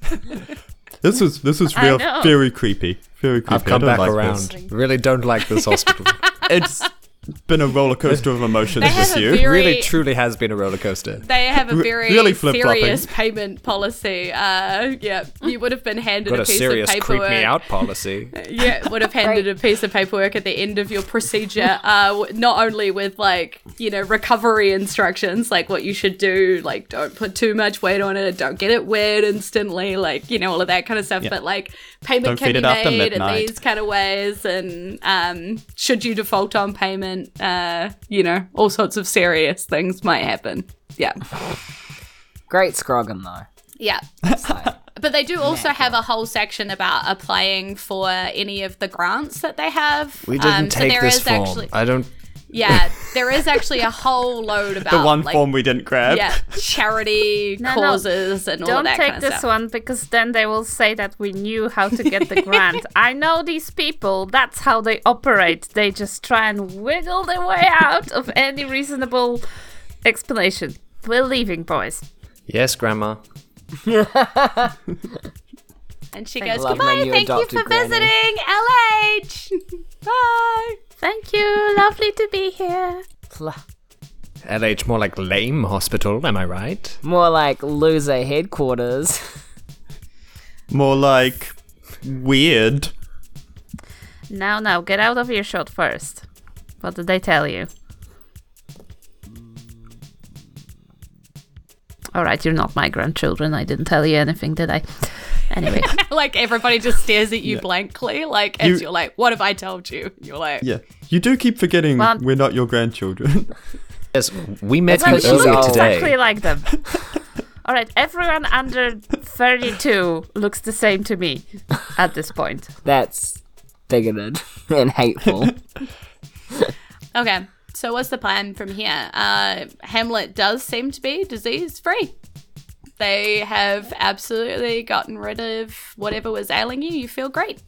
this was this was I real very creepy. Very creepy. I've come back like around. this. Really don't like this hospital. It's been a roller coaster of emotions They have this year. very- really, truly has been a roller coaster. They have a Re- very really flip-flopping. serious payment policy. Uh, yeah, you would have been handed Got a a piece serious of creep paperwork. me out policy. Yeah, would have handed a piece of paperwork at the end of your procedure. Uh, not only with like you know recovery instructions, like what you should do, like don't put too much weight on it, don't get it wet instantly, like you know all of that kind of stuff. Yeah. But like payment Don't can be made in these kind of ways, and um, should you default on payment, uh, you know all sorts of serious things might happen. Yeah, Great scroggin though. yeah. But they do also have a whole section about applying for any of the grants that they have. We didn't Um, so take there this is form. Actually, I don't. Yeah, there is actually a whole load about the one like, form we didn't grab. yeah, charity No, no, causes and all of Don't that take kind of this stuff. one because then they will say that we knew how to get the grant. I know these people. That's how they operate. They just try and wiggle their way out of any reasonable explanation. We're leaving, boys. Yes, Grandma. And she goes, love "Goodbye, thank you for granny." visiting LH. Bye." Thank you. Lovely to be here. Pl- LH more like lame hospital, am I right? More like loser headquarters. More like weird. Now, now, get out of your earshot first. What did they tell you? All right, you're not my grandchildren. I didn't tell you anything, did I? Anyway, like everybody just stares at you blankly, like as You- you, are like, "What have I told you?" You're like, Yeah. You do keep forgetting Well- we're not your grandchildren. Yes, we met That's you what earlier today. exactly like them. All right, everyone under 32 looks the same to me at this point. That's bigoted and hateful. Okay, so what's the plan from here? Uh, Hamlet does seem to be disease free. They have absolutely gotten rid of whatever was ailing you. You feel great.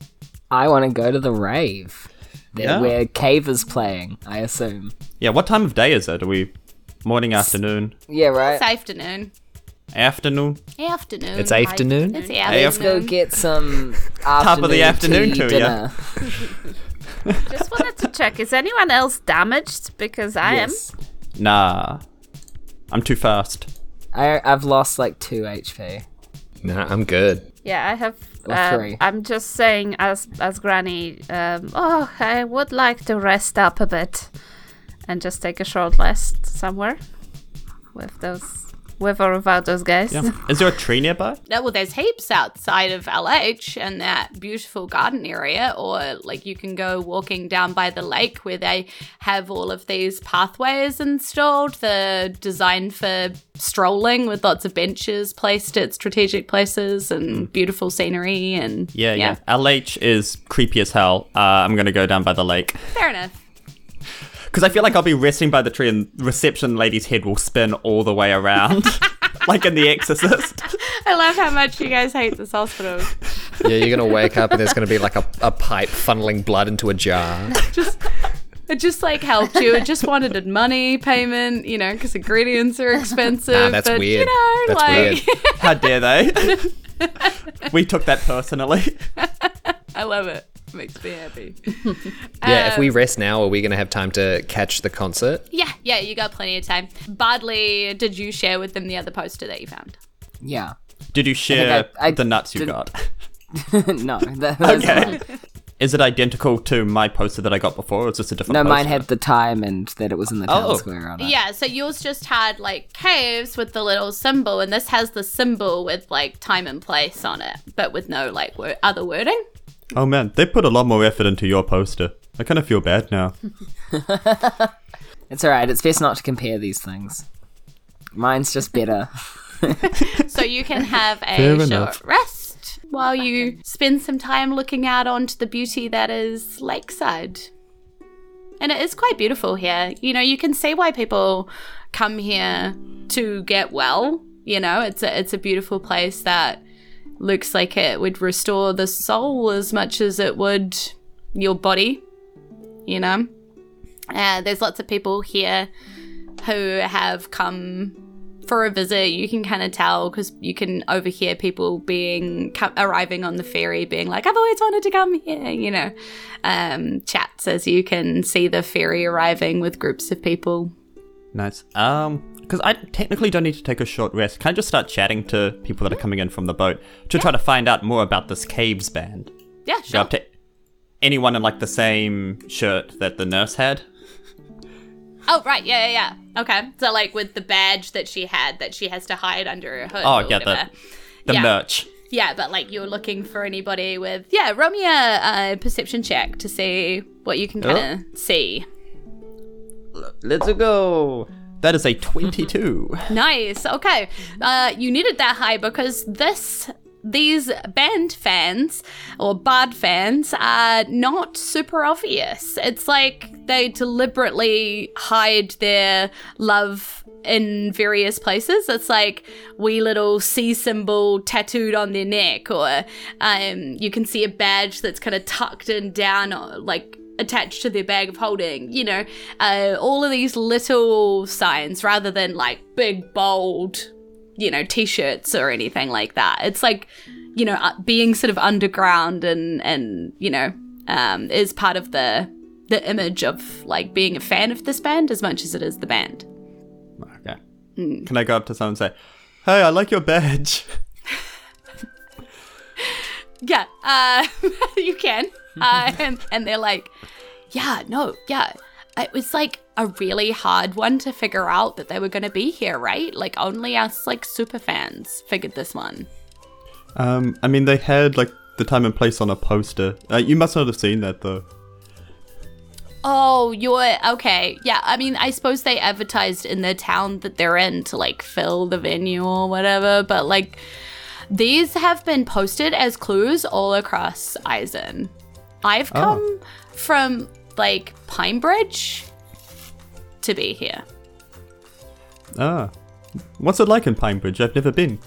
I want to go to the rave. Yeah. Where Cave is playing, I assume. Yeah, what time of day is it? Are we morning, afternoon, Yeah, right. It's afternoon. afternoon? Afternoon. It's afternoon? It's Let's go get some afternoon Top of the afternoon tea too, yeah. dinner. Just wanted to check. Is anyone else damaged? Because I Yes. Nah. I'm too fast. I, I've lost like two HP. Nah, I'm good. Yeah, I have. Or uh, three. I'm just saying, as as Granny. Um, oh, I would like to rest up a bit, and just take a short rest somewhere, with those, with or without those guys. Yeah. Is there a tree nearby? No, well, there's heaps outside of LH and that beautiful garden area, or like you can go walking down by the lake where they have all of these pathways installed. They're designed for strolling with lots of benches placed at strategic places and beautiful scenery. And Yeah, yeah. LH is creepy as hell. Uh, I'm gonna go down by the lake. fair enough. Because I feel like I'll be resting by the tree and reception lady's head will spin all the way around. like in The Exorcist. I love how much you guys hate this hospital. Yeah, you're gonna wake up and there's gonna be like a, a pipe funneling blood into a jar. Just It just like helped you. It just wanted money payment, you know, because ingredients are expensive. Nah, that's but, weird. You know, That's like weird. How dare they? we took that personally. I love it. Makes me happy. Yeah, if Um, we rest now, are we gonna have time to catch the concert? Yeah, yeah, you got plenty of time. Bardley, did you share with them the other poster that you found? Yeah. Did you share I- I the nuts you got? no. That, that's Okay. Is it identical to my poster that I got before, or is this a different No, poster? mine had the time and that it was in the town Oh. square on it. Yeah, so yours just had like caves with the little symbol, and this has the symbol with like time and place on it, but with no like wor- other wording. Oh man, they put a lot more effort into your poster. I kind of feel bad now. It's alright, it's best not to compare these things. Mine's just better. So you can have Fair a enough. short rest while you spend some time looking out onto the beauty that is Lakeside. And it is quite beautiful here. You know, you can see why people come here to get well. You know, it's a it's a beautiful place that looks like it would restore the soul as much as it would your body. You know, uh, there's lots of people here who have come for a visit. You can kind of tell because you can overhear people being arriving on the ferry, being like, "I've always wanted to come here," you know, um, chats as you can see the ferry arriving with groups of people. Nice. Um, because I technically don't need to take a short rest. Can I just start chatting to people that are coming in from the boat to try to find out more about this caves band? Yeah, Go up to anyone in like the same shirt that the nurse had. Oh, right. Yeah, yeah, yeah. Okay. So, like with the badge that she had that she has to hide under her hood. Oh, or yeah, the whatever. the Yeah. merch. Yeah, but like you're looking for anybody with. Yeah, roll me a, a perception check to see what you can oh. kind of see. Let's go. That is a twenty-two. Nice. Okay. Uh, you needed that high because this these band fans or bard fans are not super obvious. It's like they deliberately hide their love in various places. It's like wee little C symbol tattooed on their neck, or um, you can see a badge that's kind of tucked in down, or like attached to their bag of holding, you know, uh, all of these little signs rather than like big, bold, you know, t shirts or anything like that. It's like, you know, uh, being sort of underground and, and you know, um, is part of the the image of like being a fan of this band as much as it is the band. Okay. Can I go up to someone and say, "Hey, I like your badge." Yeah, uh, you can. Uh, and, and they're like, yeah, no, yeah. It was like a really hard one to figure out that they were going to be here, right? Like only us like super fans figured this one. Um, I mean, they had like the time and place on a poster. Uh, you must not have seen that though. Oh, you're okay. Yeah, I mean, I suppose they advertised in the town that they're in to like fill the venue or whatever, but like these have been posted as clues all across Eisen. I've come from like Pine Bridge to be here. Ah, what's it like in Pinebridge? I've never been.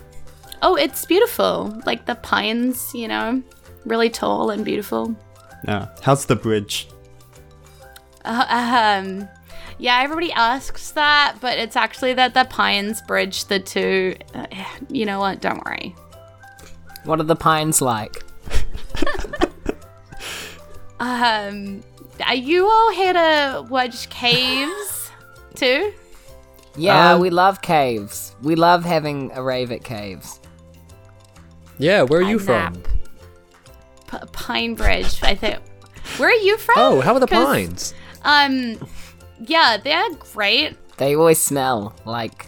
Oh, it's beautiful. Like the pines, you know, really tall and beautiful. Ah, how's the bridge? Um, yeah, everybody asks that, but it's actually that the pines bridge the two. Uh, you know what? Don't worry. What are the pines like? Um, are you all here to watch caves too? Yeah, Um, we love caves. We love having a rave at caves. Yeah, where are you I from? P- Pine Bridge, I think. Where are you from? Oh, how are the pines? Um, yeah, they're great. They always smell like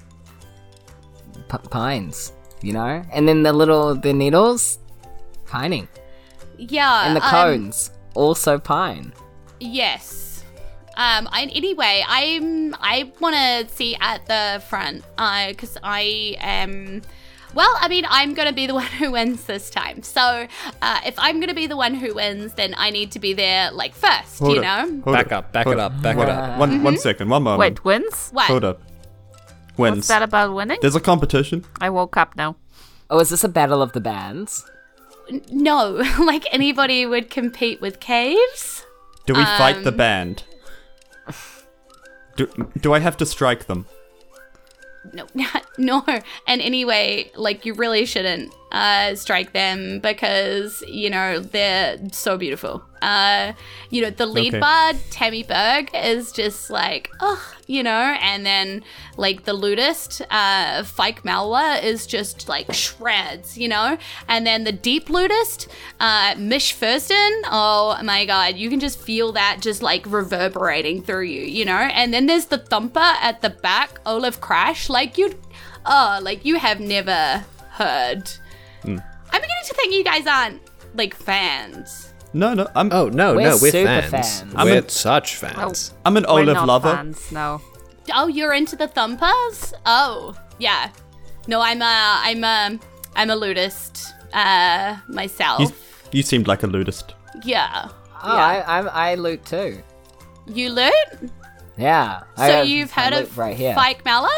p- pines, you know? And then the little the needles pining. Yeah, And the um, cones also pine. Yes. Um. I, anyway, I'm. I want to see at the front. Uh, because I am. Well, I mean, I'm gonna be the one who wins this time. So, uh, if I'm gonna be the one who wins, then I need to be there like first. Hold you up, know. hold Back up, back hold it up, back it up. One, Mm-hmm. one second, one moment. Wait, wins? What? Hold up. What's that about winning? There's a competition. I woke up now. Oh, is this a battle of the bands? No, like anybody would compete with caves. Do we fight the Um, band? Do, do I have to strike them? no no and anyway like you really shouldn't uh strike them because you know they're so beautiful. Uh you know the lead Okay. bard tammy berg is just like oh you know and then like the lutist uh fike malwa is just like shreds you know? And then the deep lutist uh mish Furston, oh my god you can just feel that just like reverberating through you you know? And then there's the thumper at the back olaf crash like you oh like you have never heard to think you guys aren't like fans No, no. I'm Oh no, We're no, we're super fans. fans. I'm We're a- such fans. I'm an We're Olive not lover. fans, no. oh you're into the thumpers oh yeah no i'm a i'm a i'm a ludist uh myself You, you seemed like a ludist. yeah Oh, I, I'm, I loot too. you loot Yeah. So have you've my heard loot of right here. Fike Mallow?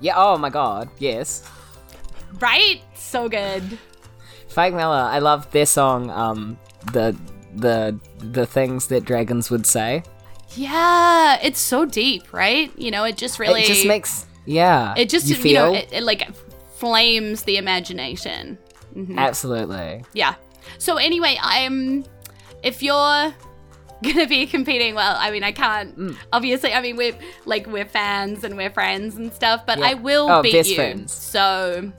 Yeah. Oh my god. Yes. right so good Fake Mella. I love their song. Um, the the the things that dragons would say. Yeah, it's so deep, right? You know, it just really It just makes yeah. it just you you, know it, it like flames the imagination. absolutely. Yeah. So anyway, I'm if you're gonna be competing, well, I mean, I can't. Mm. Obviously, I mean, we're like we're fans and we're friends and stuff, but Yeah. I will Oh, beat you. friends. So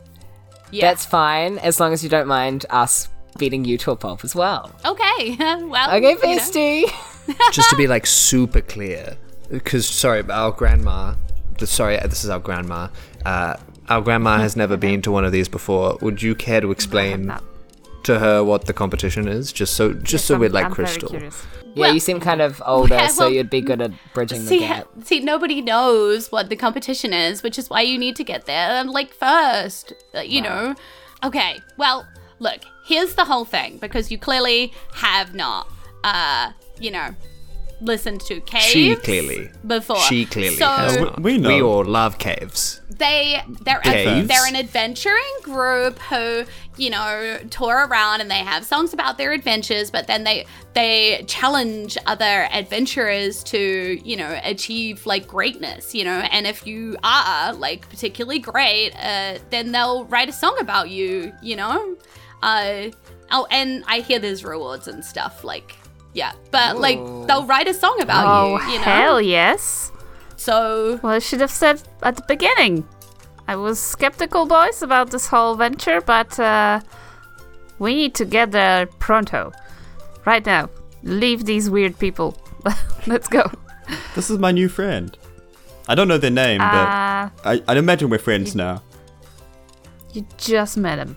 yeah, That's fine as long as you don't mind us beating you to a pulp as well. okay. well, Okay, you know. bestie. Just to be like super clear, because sorry, our grandma. Sorry, this is our grandma. Uh, our grandma has never been to one of these before. Would you care to explain not. To her what the competition is, just so just Yes, so I'm- we're like I'm crystal? Yeah, Well- you seem kind of older, Yeah, so you'd be good at bridging the See, gap. see, nobody knows what the competition is, which is why you need to get there like first. uh, You know. Okay. Well, look. Here's the whole thing because you clearly have not, uh, you know, listened to caves. She clearly. before. She clearly so has we- not. we know. We all love caves. they they're a, they're an adventuring group who you know tour around and they have songs about their adventures but then they they challenge other adventurers to you know achieve like greatness you know and if you are like particularly great uh, then they'll write a song about you you know uh oh and i hear there's rewards and stuff like yeah but like they'll write a song about Oh, you you know hell yes. so Well, I should have said at the beginning. I was skeptical, boys, about this whole venture, but uh, we need to get there pronto. Right now. Leave these weird people. Let's go. This is my new friend. I don't know their name, Uh, but I, I imagine we're friends now. you just met him.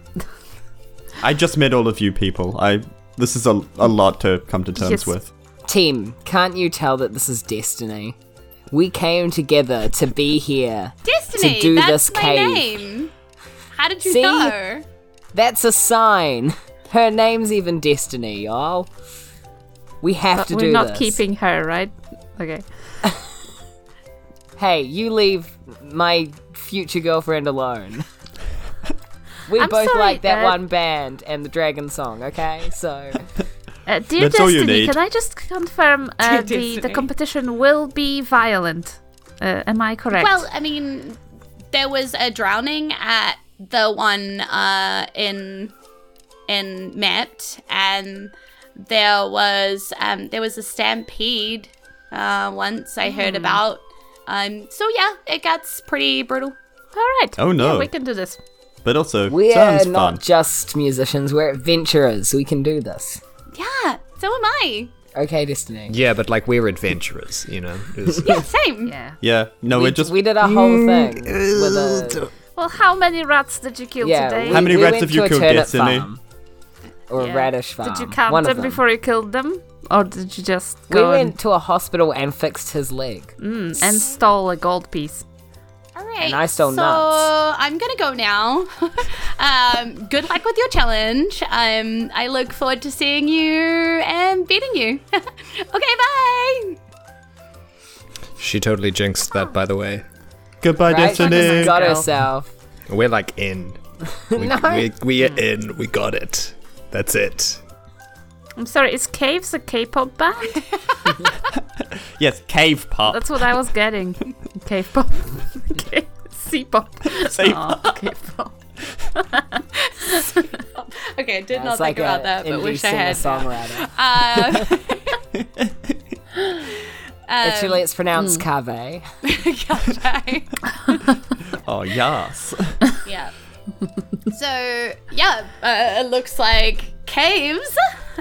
I just met all of you people. I this is a, a lot to come to terms Yes. with. Team, can't you tell that this is destiny? We came together to be here. Destiny, To do that's this my cave. name. How did you See? know? That's a sign. Her name's even Destiny, y'all. We have But to do this. we're not keeping her, right? Okay. Hey, you leave my future girlfriend alone. We I'm both sorry, like that uh, one band and the Dragon song, okay? So Uh, dear That's all you Destiny, need. can I just confirm uh, the, the competition will be violent? Uh, am I correct? Well, I mean, there was a drowning at the one uh, in in Met, and there was um, there was a stampede uh, once I Hmm. heard about. Um, so yeah, it gets pretty brutal. all right. Oh, no. Yeah, we can do this. But also, We're sounds not fun. just musicians, we're adventurers. We can do this. Yeah, so am I. Okay, Destiny. Yeah, but like we're adventurers, you know. Was- Yeah, same. Yeah. Yeah, no, we, we're just. we did a whole mm, thing uh, with a Well, how many rats did you kill yeah. today? we- How many we rats went have you to a killed, Destiny? farm. Or Yeah. a radish farm. Did you count One them, before you killed them, or did you just We go and, went to a hospital and fixed his leg. Mm, and stole a gold piece? All right. And I stole so nuts. I'm gonna go now. um, good luck with your challenge. Um, I look forward to seeing you and beating you. okay, bye. she totally jinxed that, by the way. Goodbye, Right? She Destiny. got Girl. herself. We're like in. We, No. we, we are in. We got it. That's it. I'm sorry, is Caves a K-pop band? Yes, cave pop. That's what I was getting. Cave pop. K- C-pop. Say Aw, K-pop. Okay, did It's not like think about a that, but indie wish I had. singer-songwriter. Uh, Actually, it's Hmm. pronounced cave. Oh, yes. yeah. So yeah, uh, it looks like Caves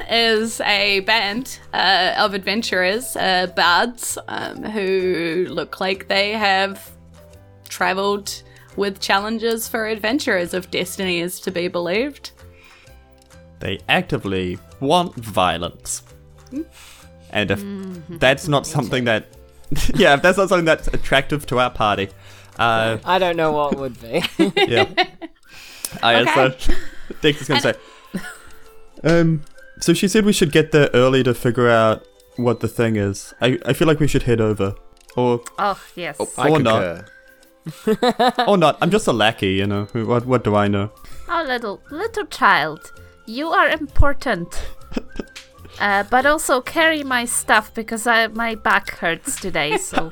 is a band uh, of adventurers, uh, bards, um, who look like they have traveled with challenges for adventurers, if destiny is to be believed. They actively want violence. And if Mm-hmm. that's not something that. yeah, if that's not something that's attractive to our party. Uh, I don't know what would be. yeah. I Okay. so Dix is gonna say. Um. So she said we should get there early to figure out what the thing is. I, I feel like we should head over, or Oh, yes. I Or not. or not. I'm just a lackey, you know. What what do I know? Oh, little little child, you are important. Uh, but also carry my stuff because I my back hurts today. So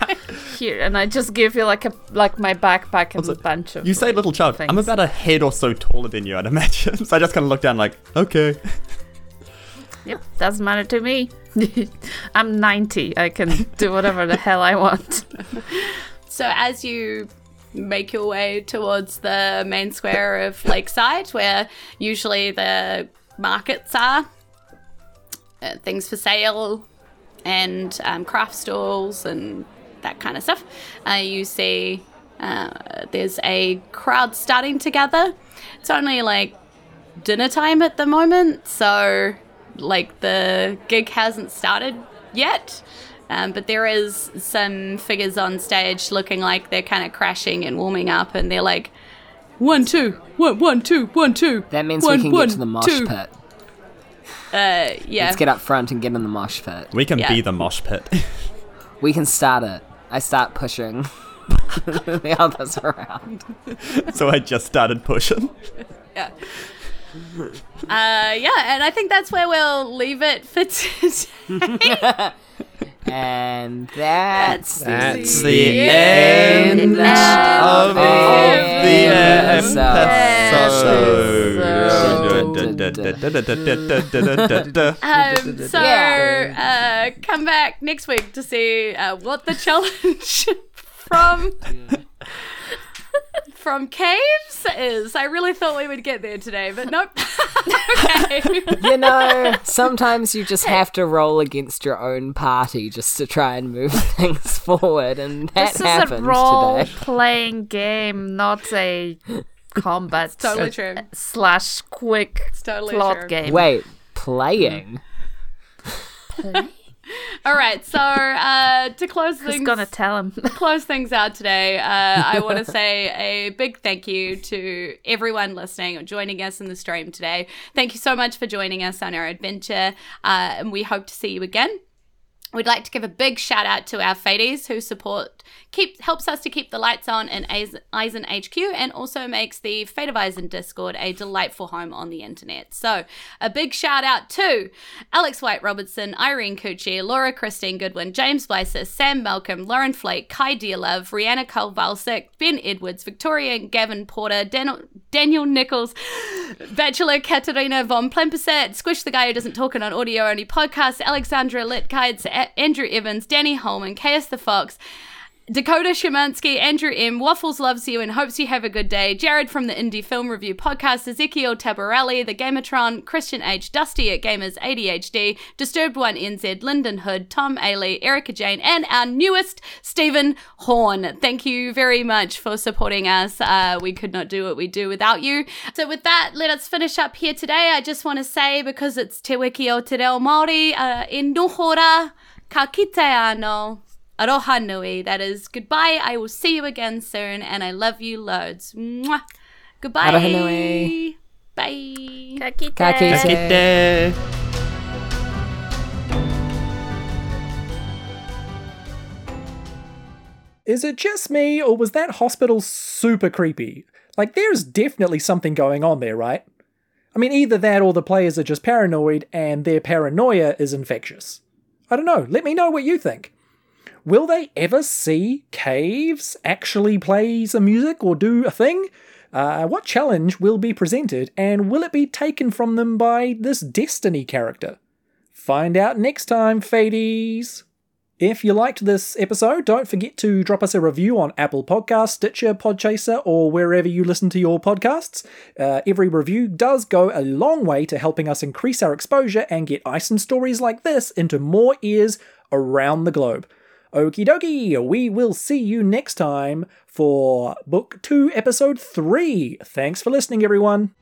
here, and I just give you like a like my backpack and a bunch of. You say little child. I'm about a head or so taller than you, I'd imagine. So I just kind of look down, like, okay. Yep, doesn't matter to me. I'm 90. I can do whatever the hell I want. So as you make your way towards the main square of Lakeside, where usually the markets are, uh, things for sale, and um, craft stalls and that kind of stuff, uh, you see uh, there's a crowd starting to gather. It's only like dinner time at the moment, so like the gig hasn't started yet. Um, but there is some figures on stage looking like they're kind of crashing and warming up, and they're like, one, two, one, one, two, one, two. That means one, we can one, get to the mosh two." pit. Uh, yeah. Let's get up front and get in the mosh pit. We can Yeah. be the mosh pit. We can start it. I start pushing the others around. so I just started pushing. yeah. Uh, yeah, and I think that's where we'll leave it for today. And that's That's the the end end of of the episode. Um, so uh, come back next week to see uh, what the challenge from from caves is. I really thought we would get there today, but nope. okay. You know, sometimes you just have to roll against your own party just to try and move things forward, and that This is a happened role today. playing game, not a combat totally uh, true. slash quick totally plot true. game. Wait, playing? All right. So uh, to close things, gonna tell him? close things out today, uh, I want to say a big thank you to everyone listening or joining us in the stream today. Thank you so much for joining us on our adventure, uh, and we hope to see you again. We'd like to give a big shout out to our Fades who support helps us to keep the lights on in Eis- Eisen HQ and also makes the Fate of Eisen Discord a delightful home on the internet. So, a big shout out to Alex White Robertson, Irene Cucci, Laura Christine Goodwin, James Blyser, Sam Malcolm, Lauren Flake, Kai Dearlove, Rihanna Kovalsik, Ben Edwards, Victoria Gavin Porter, Dan- Daniel Nichols, Bachelor Katerina von Plempersat, Squish the Guy Who Doesn't Talk on an Audio Only Podcast, Alexandra Litkites, A- Andrew Evans, Danny Holman, Chaos the Fox, Dakota Shemansky, Andrew M. Waffles loves you and hopes you have a good day. Jared from the Indie Film Review Podcast, Ezekiel Tabarelli, The Gamatron, Christian H. Dusty at Gamers ADHD, Disturbed One NZ, Lyndon Hood, Tom Ailey, Erica Jane, and our newest Stephen Horn. Thank you very much for supporting us. Uh, we could not do what we do without you. So with that, let us finish up here today. I just want to say because it's Te Wiki o Te Reo Māori, uh, e nohora ka kite ano. Aroha nui. That is goodbye. I will see you again soon, and I love you loads. Mwah. Goodbye. Aroha nui. Bye. Ka kite. Ka kite. Kite. Is it just me, or was that hospital super creepy? Like, there's definitely something going on there, right? I mean, either that or the players are just paranoid and their paranoia is infectious. I don't know. Let me know what you think. Will they ever see Caves actually play some music or do a thing? Uh, what challenge will be presented, and will it be taken from them by this Destiny character? Find out next time, Fadies! If you liked this episode, don't forget to drop us a review on Apple Podcasts, Stitcher, Podchaser, or wherever you listen to your podcasts. Uh, every review does go a long way to helping us increase our exposure and get Eisen stories like this into more ears around the globe. Okie dokie, we will see you next time for Book 2, Episode 3. Thanks for listening, everyone.